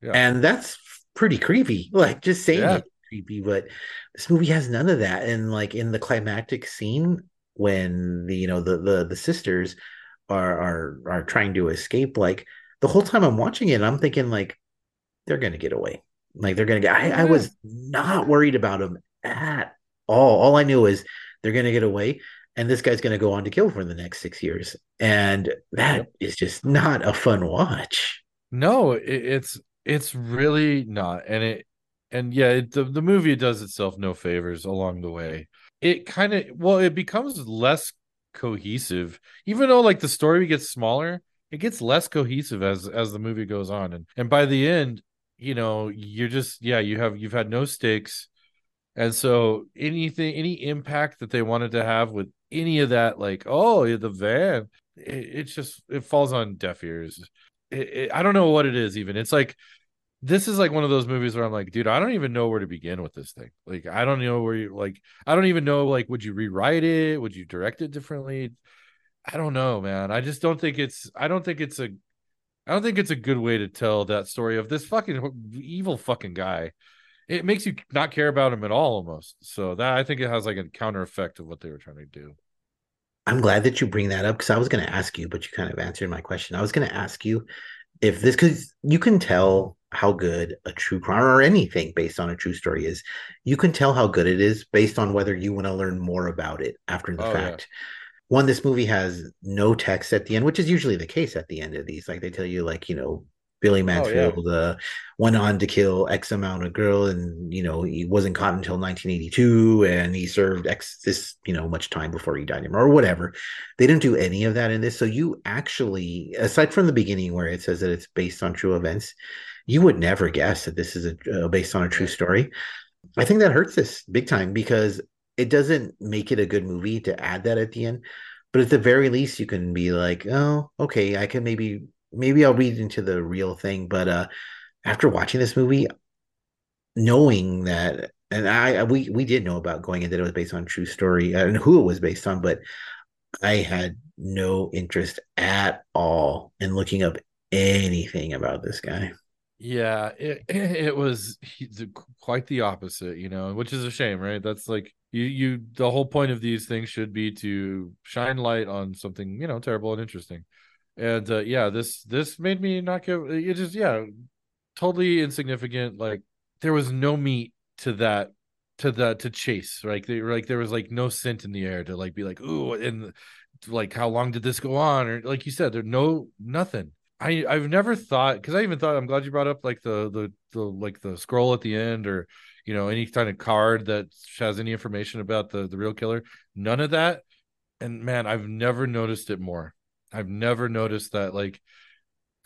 Yeah. And that's pretty creepy. Like just saying yeah. it creepy, but this movie has none of that. And like in the climactic scene when the you know the the, the sisters are are are trying to escape, like the whole time I'm watching it, I'm thinking like they're gonna get away. Like they're gonna get. I, I was not worried about them at all. All I knew is they're gonna get away, and this guy's gonna go on to kill for the next six years, and that yep. is just not a fun watch.
No, it, it's it's really not, and it and yeah, it, the the movie does itself no favors along the way. It kind of well, it becomes less cohesive, even though like the story gets smaller. It gets less cohesive as as the movie goes on, and and by the end, you know you're just yeah you have you've had no stakes and so anything any impact that they wanted to have with any of that like oh the van it, it's just it falls on deaf ears. It, it, i don't know what it is even. It's like this is like one of those movies where i'm like dude i don't even know where to begin with this thing. Like i don't know where you like i don't even know like would you rewrite it? Would you direct it differently? I don't know man. I just don't think it's i don't think it's a I don't think it's a good way to tell that story of this fucking evil fucking guy. It makes you not care about him at all, almost. So that I think it has like a counter effect of what they were trying to do.
I'm glad that you bring that up because I was going to ask you, but you kind of answered my question. I was going to ask you if this because you can tell how good a true crime or anything based on a true story is. You can tell how good it is based on whether you want to learn more about it after the oh, fact. Yeah one this movie has no text at the end which is usually the case at the end of these like they tell you like you know billy mansfield oh, yeah. uh, went on to kill x amount of girl and you know he wasn't caught until 1982 and he served x this you know much time before he died or whatever. They didn't do any of that in this. So you actually aside from the beginning where it says that it's based on true events you would never guess that this is a uh, based on a true story. I think that hurts this big time because it doesn't make it a good movie to add that at the end. But at the very least you can be like oh okay i can maybe maybe i'll read into the real thing but uh after watching this movie knowing that and i we we did know about going in that it was based on true story uh, and who it was based on but i had no interest at all in looking up anything about this guy.
Yeah it, it was quite the opposite you know which is a shame right? That's like you you the whole point of these things should be to shine light on something you know terrible and interesting and uh, yeah this this made me not give it just yeah totally insignificant. Like there was no meat to that to the to chase. Like they like there was like no scent in the air to like be like ooh and like how long did this go on? Or like you said there's no nothing. I i've never thought because i even thought i'm glad you brought up like the the the like the scroll at the end or you know any kind of card that has any information about the the real killer. None of that. And man i've never noticed it more i've never noticed that like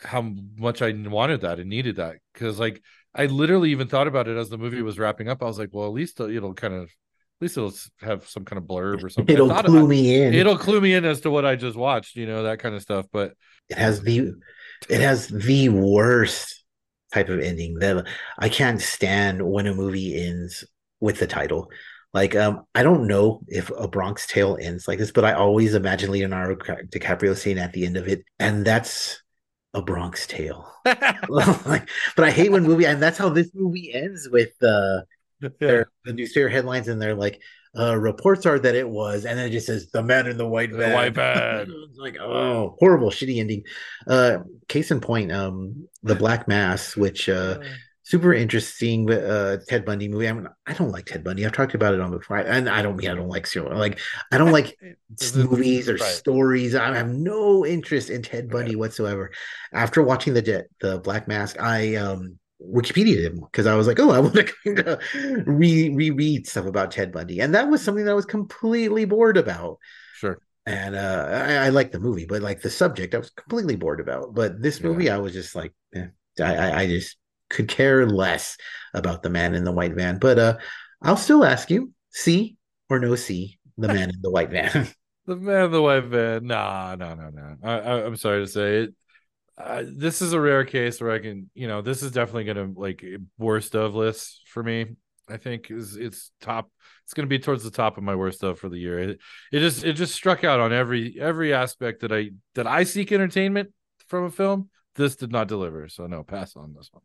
how much i wanted that and needed that because like I literally even thought about it as the movie was wrapping up. I was like, well, at least it'll kind of, at least it'll have some kind of blurb or something.
It'll clue me in.
It'll clue me in as to what I just watched, you know, that kind of stuff. But
it has the, it has the worst type of ending that I can't stand when a movie ends with the title. Like, um, I don't know if a Bronx Tale ends like this, but I always imagine Leonardo DiCaprio saying at the end of it, and that's a Bronx Tale. like, but I hate when movie, and that's how this movie ends with uh, their, the newspaper headlines, and they're like, uh, reports are that it was, and then it just says the man in the white van.
The white van.
like, oh, horrible, shitty ending. Uh, case in point, um, the Black Mass, which uh, super interesting uh ted bundy movie. I mean i don't like ted bundy. I've talked about it on before. And i don't mean i don't like serial like i don't like movies or right. stories. I have no interest in ted bundy whatsoever. After watching the the black mask i um wikipedia him because i was like oh i want to kind of re reread stuff about ted bundy. And that was something that i was completely bored about.
Sure.
And uh i, I like the movie but like the subject i was completely bored about. But this movie yeah. i was just like eh, I, I just could care less about the man in the white van. But uh, I'll still ask you: see or no see the man in the white van?
the man in the white van? Nah, no, no, no. I, am sorry to say it. Uh, this is a rare case where I can, you know, this is definitely gonna like worst of list for me. I think is it's top. It's going to be towards the top of my worst of for the year. It, it just it just struck out on every every aspect that I that I seek entertainment from a film. This did not deliver, so no pass on this one.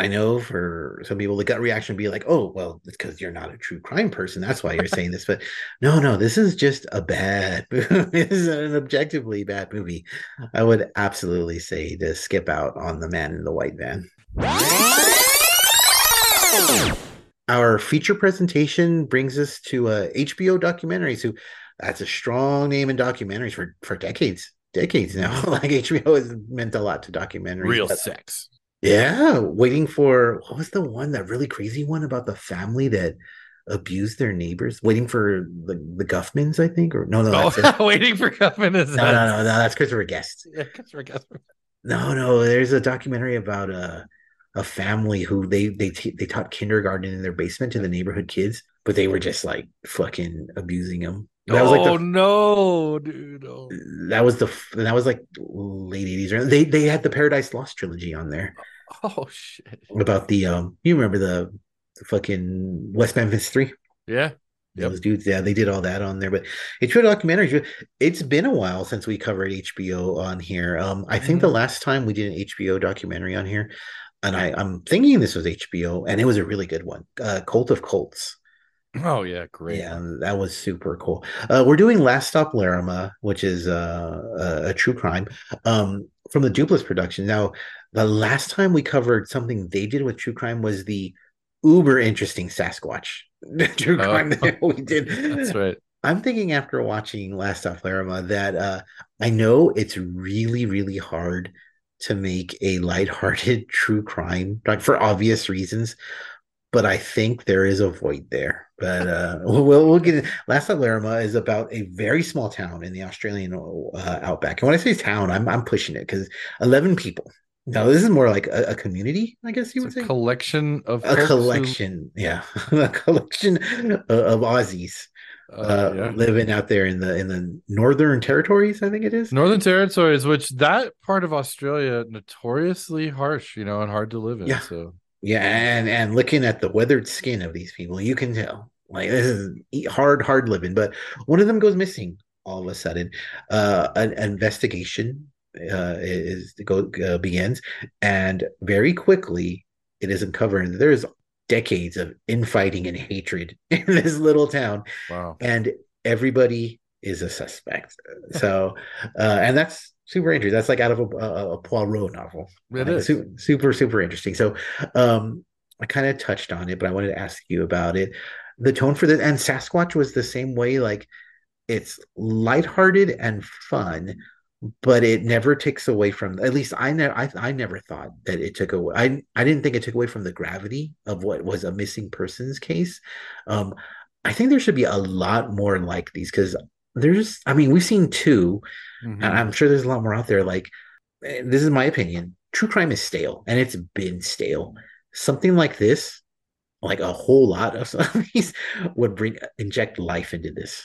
I know for some people, the gut reaction would be like, oh, well, it's because you're not a true crime person. That's why you're saying this. But no, no, this is just a bad this is an objectively bad movie. I would absolutely say to skip out on The Man in the White Van. Our feature presentation brings us to a HBO documentary. So that's a strong name in documentaries for, for decades. Decades now. like HBO has meant a lot to documentaries.
Real sex
yeah, waiting for what was the one that really crazy one about the family that abused their neighbors? Waiting for the the Guffmans, I think, or no, no,
oh, waiting for Guffman is
no, no, no, no, that's Christopher Guest.
Yeah, Christopher Guest.
No, no, there's a documentary about a a family who they they t- they taught kindergarten in their basement to the neighborhood kids, but they were just like fucking abusing them.
That was like the, oh no, dude! Oh.
That was the that was like late eighties. They they had the Paradise Lost trilogy on there.
Oh shit!
About the um, you remember the, the fucking West Memphis Three?
Yeah,
Yep. Those dudes, yeah, they did all that on there. But it's a documentary. It's been a while since we covered HBO on here. Um, I think mm-hmm. the last time we did an HBO documentary on here, and I, I'm thinking this was HBO, and it was a really good one. Uh, Cult of Cults.
Oh yeah, great.
Yeah, that was super cool. Uh, we're doing Last Stop Larrimah, which is uh, a, a true crime um, from the Duplass production. Now, the last time we covered something they did with true crime was the uber interesting Sasquatch true oh, crime that we did.
That's right.
I'm thinking after watching Last Stop Larrimah that uh, I know it's really, really hard to make a lighthearted true crime, like for obvious reasons but I think there is a void there. But uh, we'll we'll get it. Last Stop Larrimah is about a very small town in the Australian uh, outback. And when I say town, I'm I'm pushing it because eleven people. No, this is more like a, a community, I guess you
it's
would say.
Collection of
a collection, who... yeah, a collection of, of Aussies. Uh, uh, yeah. living out there in the in the northern territories i think it is
northern territories which that part of australia notoriously harsh you know and hard to live in yeah. so
yeah, and and looking at the weathered skin of these people, you can tell like this is hard, hard living. But one of them goes missing all of a sudden. Uh, an investigation uh, is go uh, begins, and very quickly it is uncovered there's decades of infighting and hatred in this little town.
Wow!
And everybody is a suspect. So, uh, and that's super interesting. That's like out of a, a, a Poirot novel.
It
like,
is.
Super, super, super interesting. So, um, I kind of touched on it, but I wanted to ask you about it. The tone for this and Sasquatch was the same way. Like it's lighthearted and fun, but it never takes away from. At least I never. I, I never thought that it took away. I I didn't think it took away from the gravity of what was a missing persons case. Um, I think there should be a lot more like these because there's. I mean, we've seen 2
Mhm.
and I'm sure there's a lot more out there. Like eh, this is my opinion. True crime is stale, and it's been stale. Something like this, like a whole lot of some of these, would bring inject life into this.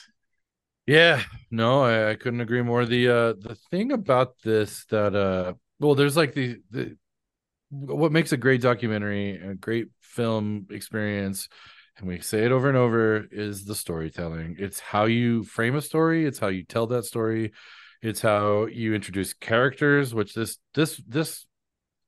Yeah, no, I, I couldn't agree more. The uh the thing about this that uh well there's like the the what makes a great documentary, a great film experience, and we say it over and over, is the storytelling. It's how you frame a story, it's how you tell that story, it's how you introduce characters, which this this this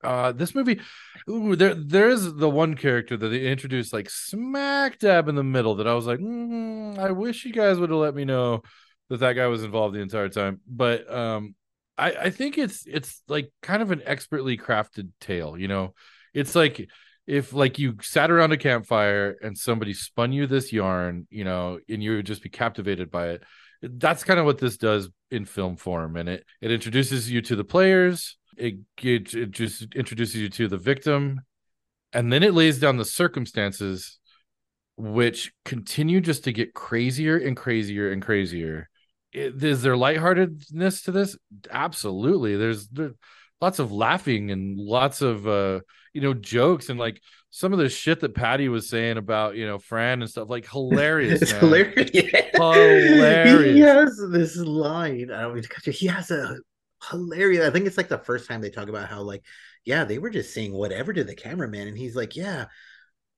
uh this movie ooh, there there is the one character that they introduced like smack dab in the middle that I was like, mm, I wish you guys would have let me know that that guy was involved the entire time. But um I I think it's it's like kind of an expertly crafted tale, you know. It's like if like you sat around a campfire and somebody spun you this yarn, you know, and you would just be captivated by it. That's kind of what this does in film form and it it introduces you to the players it, it, it just introduces you to the victim and then it lays down the circumstances which continue just to get crazier and crazier and crazier Is there lightheartedness to this absolutely there's there, lots of laughing and lots of uh you know jokes and like some of the shit that patty was saying about you know fran and stuff like hilarious
it's
man.
hilarious.
Hilarious.
He has this line. I don't mean to cut you. He has a hilarious. I think it's like the first time they talk about how like, yeah, they were just saying whatever to the cameraman, and he's like, yeah.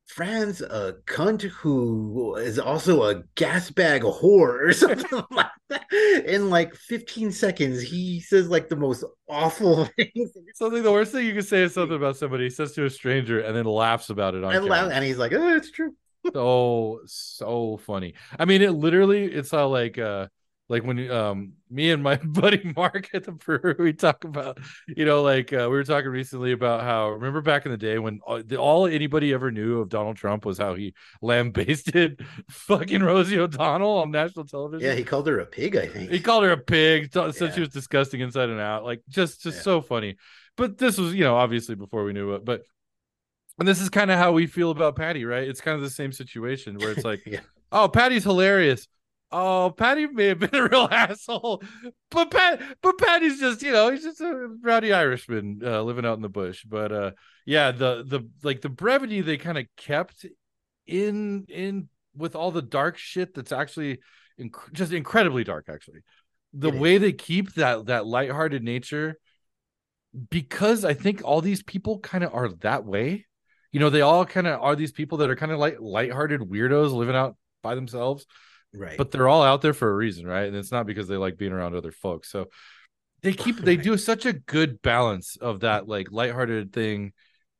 Fran's a cunt who is also a gas bag whore or something like that. In like 15 seconds, he says like the most awful things.
something the worst thing you can say is something about somebody he says to a stranger and then laughs about it on
And,
camera.
and he's like, oh, it's true.
so so funny. I mean, it literally it's how like uh like when um me and my buddy Mark at the brewery we talk about you know like uh, we were talking recently about how remember back in the day when all, all anybody ever knew of Donald Trump was how he lambasted fucking Rosie O'Donnell on national television.
Yeah, he called her a pig, I think.
He called her a pig, t- said she was disgusting inside and out. Like just just
Yeah.
so funny. But this was, you know, obviously before we knew it. But and this is kind of how we feel about Patty, right? It's kind of the same situation where it's like,
Yeah.
oh, Patty's hilarious. Oh, Patty may have been a real asshole, but Pat, but Patty's just, you know, he's just a rowdy Irishman uh, living out in the bush. But uh, yeah, the the like the brevity they kind of kept in in with all the dark shit that's actually inc- just incredibly dark actually. The way they keep that that lighthearted nature because i think all these people kind of are that way. You know they all kind of are these people that are kind of like lighthearted weirdos living out by themselves
Right.
but they're all out there for a reason right? And it's not because they like being around other folks. So they keep they
Right.
do such a good balance of that mm-hmm. like lighthearted thing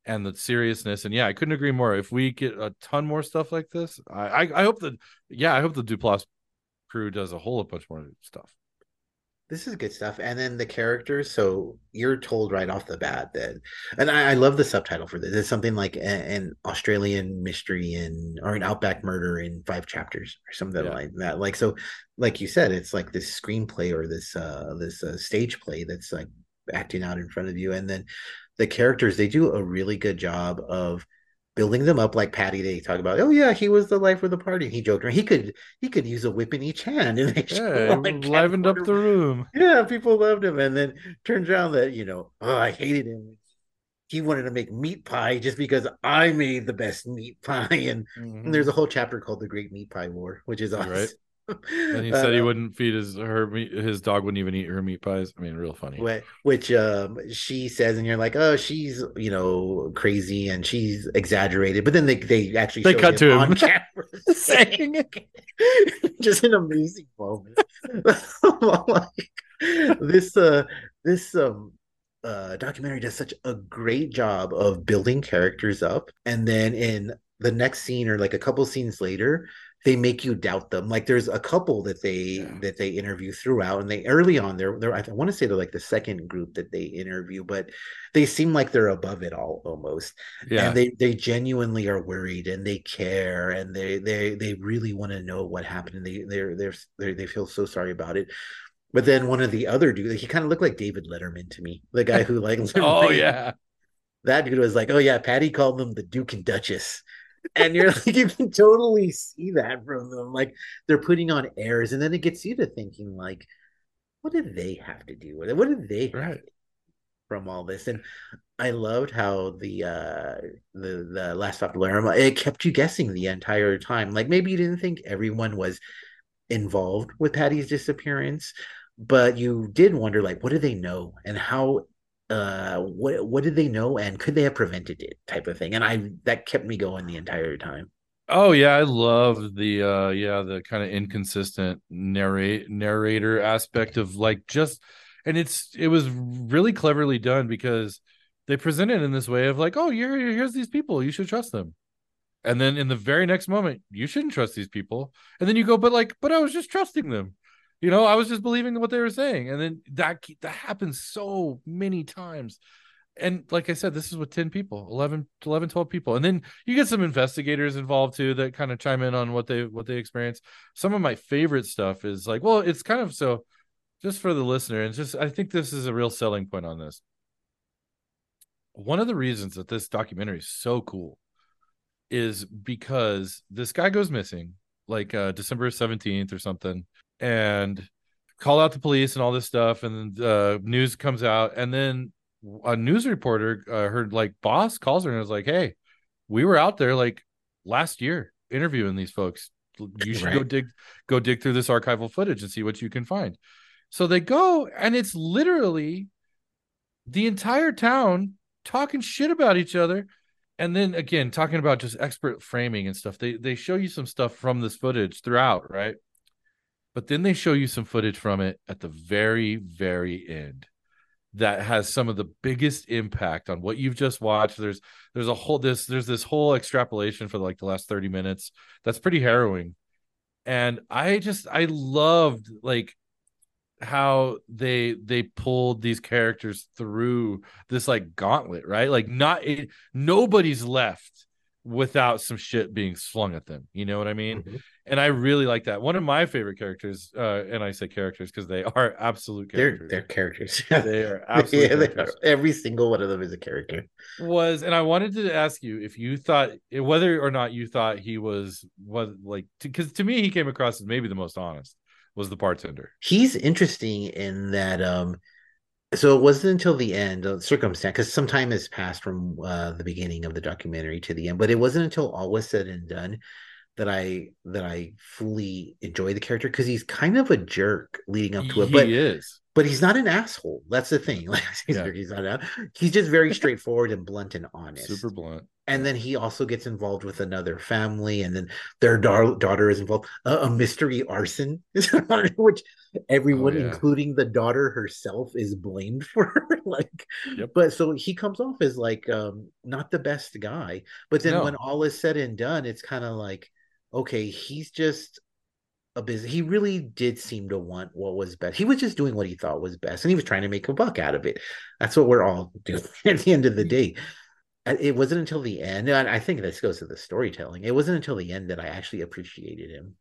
and the seriousness. And yeah i couldn't agree more. If we get a ton more stuff like this i i, I hope that yeah i hope the duplass crew does a whole bunch more stuff
this is good stuff. And then the characters. So you're told right off the bat that, and I, I love the subtitle for this. It's something like a- an Australian mystery in or an outback murder in five chapters or something
Yeah.
like that. Like so, like you said, it's like this screenplay or this uh this uh, stage play that's like acting out in front of you, and then the characters they do a really good job of building them up like Patty. They talk about, oh yeah, he was the life of the party. He joked around. He could he could use a whip in each hand, and they
yeah
like,
livened up the room
yeah, people loved him. And then turns around that, you know, oh, I hated him. He wanted to make meat pie just because I made the best meat pie. And, and there's mm-hmm. a whole chapter called the Great Meat Pie War, which is awesome.
Right. And he said he
Uh,
wouldn't feed his her meat his dog wouldn't even eat her meat pies. I mean real funny.
Which um, she says, and you're like, oh, she's you know crazy and she's exaggerated, but then they they actually
They cut to him.
on camera saying just an amazing moment. like, this uh this um uh documentary does such a great job of building characters up, and then in the next scene or like a couple scenes later, they make you doubt them. Like there's a couple that they
Yeah.
that they interview throughout, and they early on they're they're I want to say they're like the second group that they interview, but they seem like they're above it all almost.
Yeah.
And they they genuinely are worried and they care and they they they really want to know what happened and they they're they're, they're they feel so sorry about it. But then one of the other dudes, he kind of looked like David Letterman to me, the guy who like
oh yeah.
that dude was like, "Oh yeah, Patty called them the Duke and Duchess," and you're like, you can totally see that from them. Like they're putting on airs, and then it gets you to thinking, like, what did they have to do with it? What did they have
Right.
from all this? And I loved how the uh the the last stop Larrimah it kept you guessing the entire time. Like maybe you didn't think everyone was involved with Patty's disappearance, but you did wonder, like, what do they know and how uh what what did they know and could they have prevented it type of thing and i that kept me going the entire time
Oh yeah, I love the uh yeah, the kind of inconsistent narrate narrator aspect of like just and it's it was really cleverly done because they present it in this way of like, oh, here here's these people, you should trust them. And then in the very next moment, you shouldn't trust these people. And then you go, but like, but I was just trusting them. You know, I was just believing what they were saying. And then that that happens so many times and like I said, this is with 10 people, 11, 11, 12 people. And then you get some investigators involved too that kind of chime in on what they what they experience. Some of my favorite stuff is like, well, it's kind of so just for the listener, and just I think this is a real selling point on this. One of the reasons that this documentary is so cool is because this guy goes missing like uh December 17th or something and call out the police and all this stuff and then uh news comes out and then a news reporter uh, heard like boss calls her and was like hey we were out there like last year interviewing these folks. You should go dig go dig through this archival footage and see what you can find. So they go and it's literally the entire town talking shit about each other and then again talking about just expert framing and stuff. They they show you some stuff from this footage throughout right but then they show you some footage from it at the very very end that has some of the biggest impact on what you've just watched. There's there's a whole this there's this whole extrapolation for like the last 30 minutes that's pretty harrowing. And i just i loved like how they they pulled these characters through this like gauntlet right? Like not it, nobody's left without some shit being slung at them. You know what i mean?
Mhm.
And i really like that. One of my favorite characters uh and i say characters because they are absolute
they're
characters.
they're characters.
They are absolute
yeah, they are. every single one of them is a character.
Was and i wanted to ask you if you thought whether or not you thought he was was like because to me he came across as maybe the most honest was the bartender.
He's interesting in that um so it wasn't until the end of circumstance because some time has passed from uh, the beginning of the documentary to the end but it wasn't until all was said and done that i that i fully enjoy the character because he's kind of a jerk leading up to it
he
but
is
but he's not an asshole that's the thing like he's,
Yeah.
he's not a, he's just very straightforward and blunt and honest
super blunt
and then he also gets involved with another family and then their dar- daughter is involved uh, a mystery arson which everyone
Oh, yeah.
including the daughter herself is blamed for like
Yep.
but so he comes off as like um not the best guy but then
No.
when all is said and done it's kind of like okay he's just a business he really did seem to want what was best. He was just doing what he thought was best and he was trying to make a buck out of it. That's what we're all doing at the end of the day. It wasn't until the end and i think this goes to the storytelling it wasn't until the end that i actually appreciated him.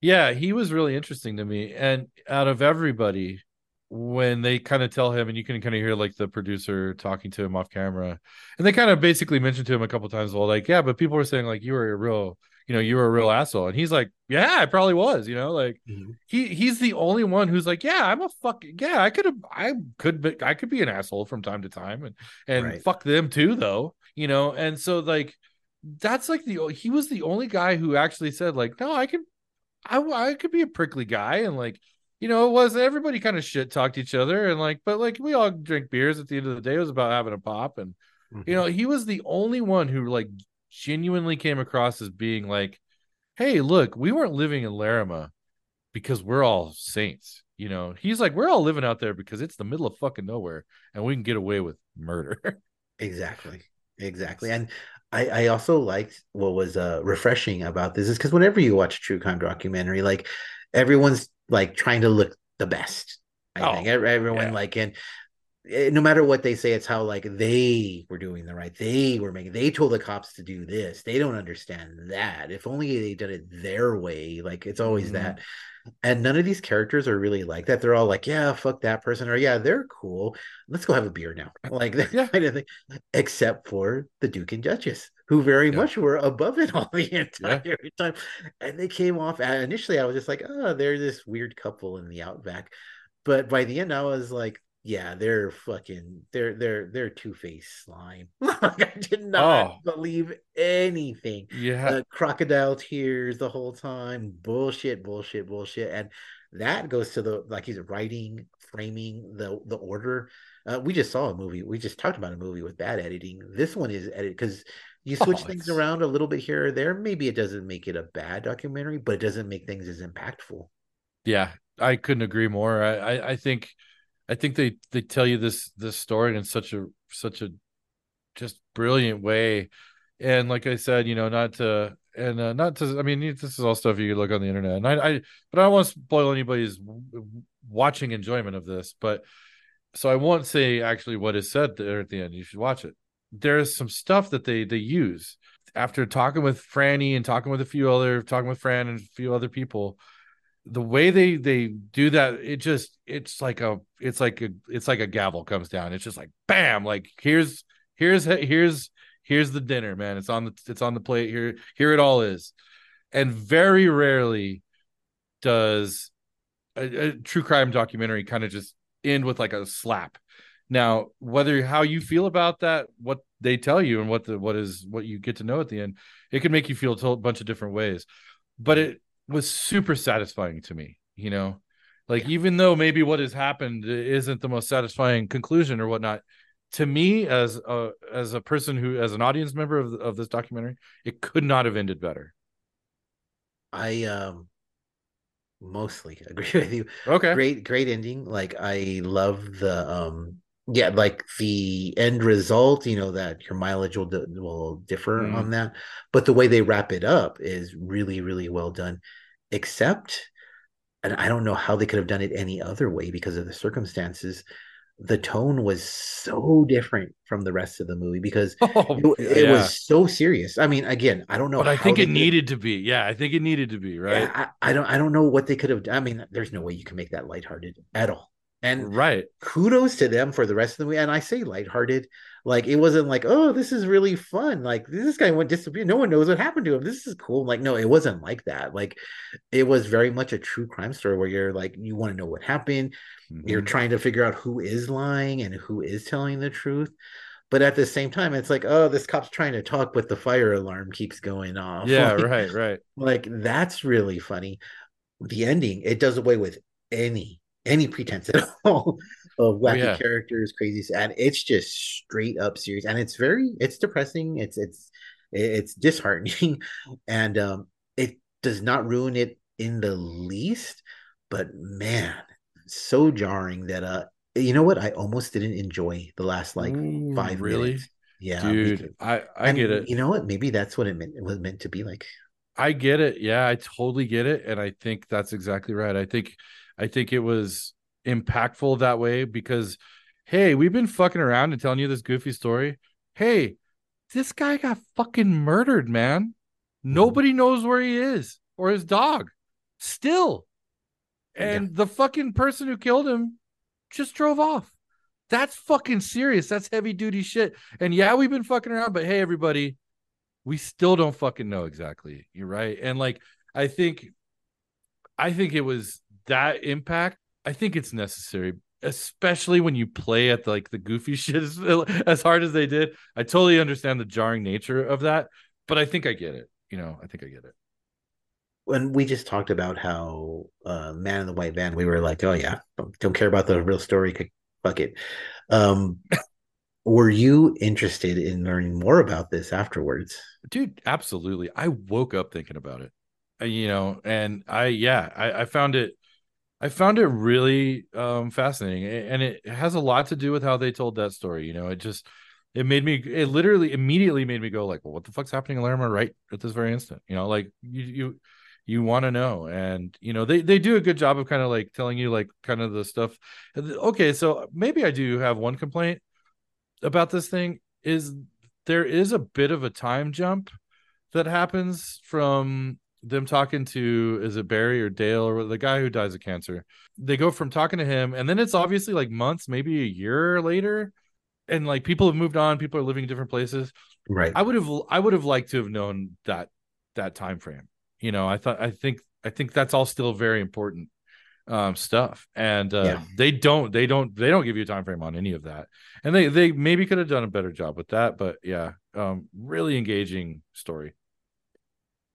Yeah, he was really interesting to me. And out of everybody, when they kind of tell him, and you can kind of hear like the producer talking to him off camera, and they kind of basically mentioned to him a couple times, well, like, yeah, but people were saying like you were a real, you know, you were a real asshole, and he's like, yeah, I probably was, you know, like mm-hmm. he he's the only one who's like, yeah, I'm a fucking yeah, I could have, I could be, I could be an asshole from time to time, and and
Right.
fuck them too, though, you know, and so like that's like the he was the only guy who actually said like, no, I could I I could be a prickly guy and like you know it was everybody kind of shit talked each other and like but like we all drink beers at the end of the day it was about having a pop and you mm-hmm. know he was the only one who like genuinely came across as being like hey look we weren't living in Larrimah because we're all saints you know he's like we're all living out there because it's the middle of fucking nowhere and we can get away with murder
Exactly. Exactly. And I, I also liked what was uh, refreshing about this is because whenever you watch a true crime documentary, like everyone's like trying to look the best. I
Oh,
think everyone
yeah.
like and no matter what they say, it's how like they were doing the right. They were making. They told the cops to do this. They don't understand that. If only they did it their way. Like it's always
Mhm.
that. And none of these characters are really like that. They're all like, yeah, fuck that person, or yeah, they're cool. Let's go have a beer now. Like that
Yeah.
kind of thing. Except for the Duke and Duchess, who very
Yeah.
much were above it all the entire time. And they came off initially I was just like, oh, they're this weird couple in the outback. But by the end, I was like, yeah, they're fucking they're they're they're two-faced slime. like I did not
Oh.
believe anything
Yeah.
uh, crocodile tears the whole time bullshit bullshit bullshit and that goes to the like he's writing framing the the order uh, we just saw a movie we just talked about a movie with bad editing this one is edited because you switch
Oh,
things
it's-
around a little bit here or there maybe it doesn't make it a bad documentary but it doesn't make things as impactful
Yeah, I couldn't agree more. I, I, I think, I think they they tell you this this story in such a such a just brilliant way, and like I said, you know, not to and uh, not to. I mean, this is all stuff you look on the internet, and I, I but I don't want to spoil anybody's watching enjoyment of this, but so I won't say actually what is said there at the end. You should watch it. There's some stuff that they they use after talking with Franny and talking with a few other talking with Fran and a few other people the way they they do that it just it's like a it's like a it's like a gavel comes down. It's just like bam like here's here's here's here's the dinner man. It's on the it's on the plate. Here here it all is. And very rarely does a, a true crime documentary kind of just end with like a slap. Now whether how you feel about that what they tell you and what the what is what you get to know at the end it can make you feel a bunch of different ways. But it was super satisfying to me you know? Like
Yeah.
even though maybe what has happened isn't the most satisfying conclusion or whatnot to me as a as a person who as an audience member of, of this documentary it could not have ended better.
I um mostly agree with you.
Okay.
Great great ending. Like i love the um yeah like the end result you know that your mileage will will differ
Mm.
on that. But the way they wrap it up is really really well done except and i don't know how they could have done it any other way because of the circumstances. The tone was so different from the rest of the movie because
oh,
it, it
yeah.
was so serious. I mean again i don't know
but i think it
could-
needed to be. Yeah i think it needed to be right?
Yeah, I, I don't i don't know what they could have i mean there's no way you can make that lighthearted at all. And
right.
kudos to them for the rest of the movie. And I say lighthearted, like it wasn't like, oh, this is really fun. Like this guy went disappear. No one knows what happened to him. This is cool. Like, no, it wasn't like that. Like it was very much a true crime story where you're like, you want to know what happened. You're
Mhm.
trying to figure out who is lying and who is telling the truth. But at the same time, it's like, oh, this cop's trying to talk, but the fire alarm keeps going off.
yeah
Like-
right right
like that's really funny. The ending, it does away with any any pretense at all of wacky
yeah.
characters, crazy, and it's just straight up serious, and it's very, it's depressing. It's it's it's disheartening, and um, it does not ruin it in the least. But man, so jarring that uh, you know what? I almost didn't enjoy the last like
Ooh,
five
really
minutes. Yeah,
dude i i
and
get it
You know what? Maybe that's what it meant. It was meant to be like.
I get it. Yeah, I totally get it. And I think that's exactly right. I think I think it was impactful that way because hey, we've been fucking around and telling you this goofy story. Hey, this guy got fucking murdered, man. Mm-hmm. Nobody knows where he is or his dog. Still. And the fucking person who killed him just drove off. That's fucking serious. That's heavy duty shit. And yeah, we've been fucking around, but hey, everybody, we still don't fucking know exactly. You're right. And like, I think, I think it was that impact. I think it's necessary, especially when you play at like the goofy shit as, as hard as they did. I totally understand the jarring nature of that, but I think I get it. You know, I think I get it.
when we just talked about how uh man in the white van we were like oh yeah don't, care about the real story fuck it um were you interested in learning more about this afterwards
dude absolutely i woke up thinking about it Uh, you know and i yeah I, I found it i found it really um fascinating and it has a lot to do with how they told that story you know it just it made me it literally immediately made me go like well what the fuck's happening in Larrimah right at this very instant? You know like you you you want to know and you know they they do a good job of kind of like telling you like kind of the stuff okay so maybe i do have one complaint about this thing is there is a bit of a time jump that happens from them talking to is it Barry or Dale or the guy who dies of cancer. They go from talking to him and then it's obviously like months, maybe a year later and like people have moved on, people are living in different places.
Right.
I would have I would have liked to have known that that time frame. You know, I thought I think I think that's all still very important um stuff and uh yeah. they don't they don't they don't give you a time frame on any of that and they they maybe could have done a better job with that but yeah um really engaging story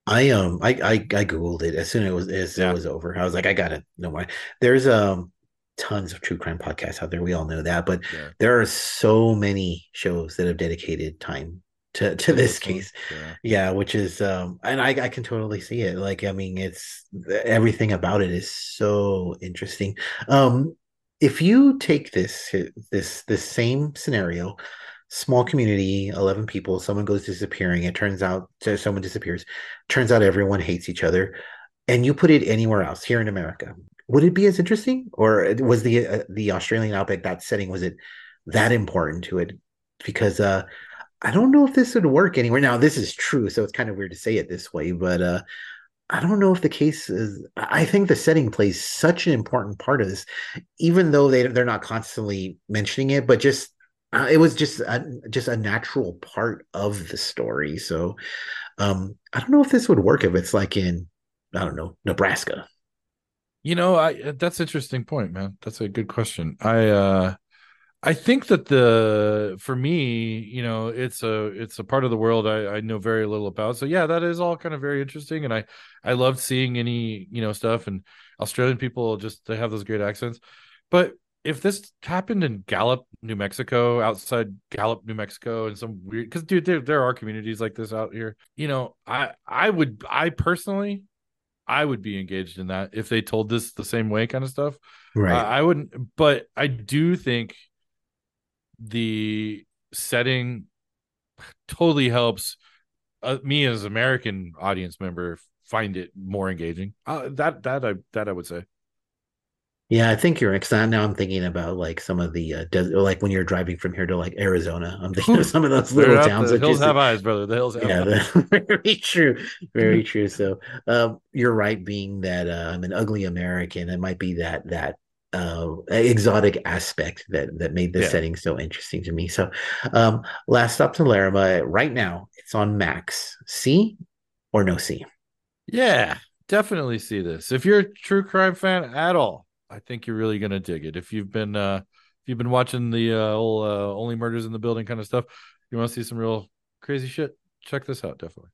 I um I I, I googled it as soon as it was as yeah. it was over. I was like, I got it. No more. There's um tons of true crime podcasts out there. We all know that, but yeah. there are so many shows that have dedicated time to to this case. Yeah. yeah, which is um and I I can totally see it. Like I mean, it's everything about it is so interesting. Um if you take this this this same scenario small community 11 people someone goes disappearing it turns out someone disappears turns out everyone hates each other and you put it anywhere else here in america would it be as interesting or was the uh, the australian outback that setting was it that important to it because uh i don't know if this would work anywhere now this is true so it's kind of weird to say it this way but uh I don't know if the case is. I think the setting plays such an important part of this, even though they they're not constantly mentioning it. But just uh, it was just a, just a natural part of the story. So um, I don't know if this would work if it's like in I don't know Nebraska.
You know, I that's interesting point, man. That's a good question. I uh I think that the for me, you know, it's a it's a part of the world I, I know very little about. So yeah, that is all kind of very interesting, and I I love seeing any you know stuff and Australian people just they have those great accents. But if this happened in Gallup, New Mexico, outside Gallup, New Mexico, and some weird because dude, there there are communities like this out here. You know, I I would I personally I would be engaged in that if they told this the same way kind of stuff. Right. Uh, I wouldn't, but I do think the setting totally helps uh, me as American audience member find it more engaging. Uh, that that I that I would say.
Yeah, I think you're right. Because now I'm thinking about like some of the uh, desert, like when you're driving from here to like Arizona. I'm thinking of some of those little towns.
The hills have eyes, brother. The hills have yeah, eyes.
The, very true, very true. So um, you're right, being that uh, I'm an ugly American, it might be that that uh, exotic aspect that that made this yeah. setting so interesting to me. So, um, last stop to Larrimah. Right now, it's on Max. See or no see?
Yeah, definitely see this. If you're a true crime fan at all, I think you're really gonna dig it. If you've been uh if you've been watching the uh, old, uh only murders in the building kind of stuff, you want to see some real crazy shit. Check this out, definitely.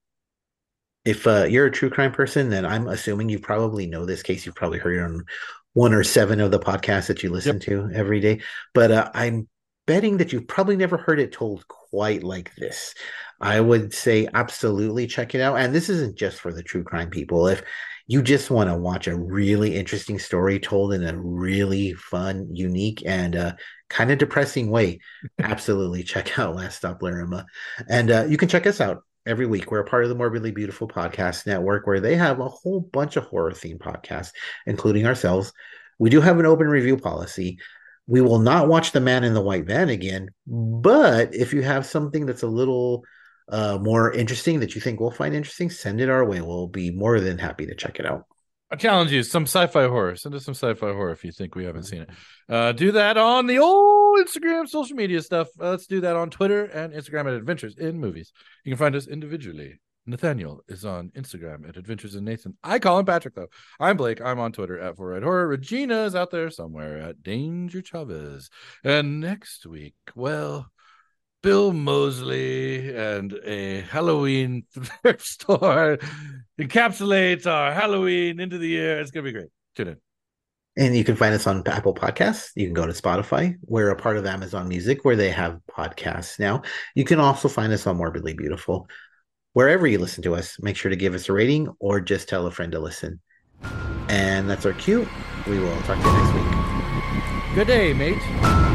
If uh, you're a true crime person, then I'm assuming you probably know this case. You've probably heard it on one or seven of the podcasts that you listen yep. to every day. But uh, I'm betting that you've probably never heard it told quite like this. I would say absolutely check it out. And this isn't just for the true crime people. If you just want to watch a really interesting story told in a really fun, unique, and uh, kind of depressing way, absolutely check out Last Stop Larrimah. And uh, you can check us out every week. We're a part of the Morbidly Beautiful Podcast Network, where they have a whole bunch of horror themed podcasts, including ourselves. We do have an open review policy. We will not watch The Man in the White Van again, but if you have something that's a little uh, more interesting that you think we'll find interesting, send it our way. We'll be more than happy to check it out.
I challenge you some sci-fi horror. Send us some sci-fi horror if you think we haven't seen it. Uh, do that on the old Instagram, social media stuff. Uh, let's do that on Twitter and Instagram at Adventures in Movies. You can find us individually. Nathaniel is on Instagram at Adventures in Nathan. I call him Patrick though. I'm Blake. I'm on Twitter at Four Red Horror. Regina is out there somewhere at Danger Chavez. And next week, well, Bill Moseley and a Halloween thrift store encapsulates our Halloween into the year. It's gonna be great. Tune in.
And you can find us on Apple Podcasts. You can go to Spotify. We're a part of Amazon Music where they have podcasts now. You can also find us on Morbidly Beautiful. Wherever you listen to us, make sure to give us a rating or just tell a friend to listen. And that's our cue. We will talk to you next week.
Good day, mate.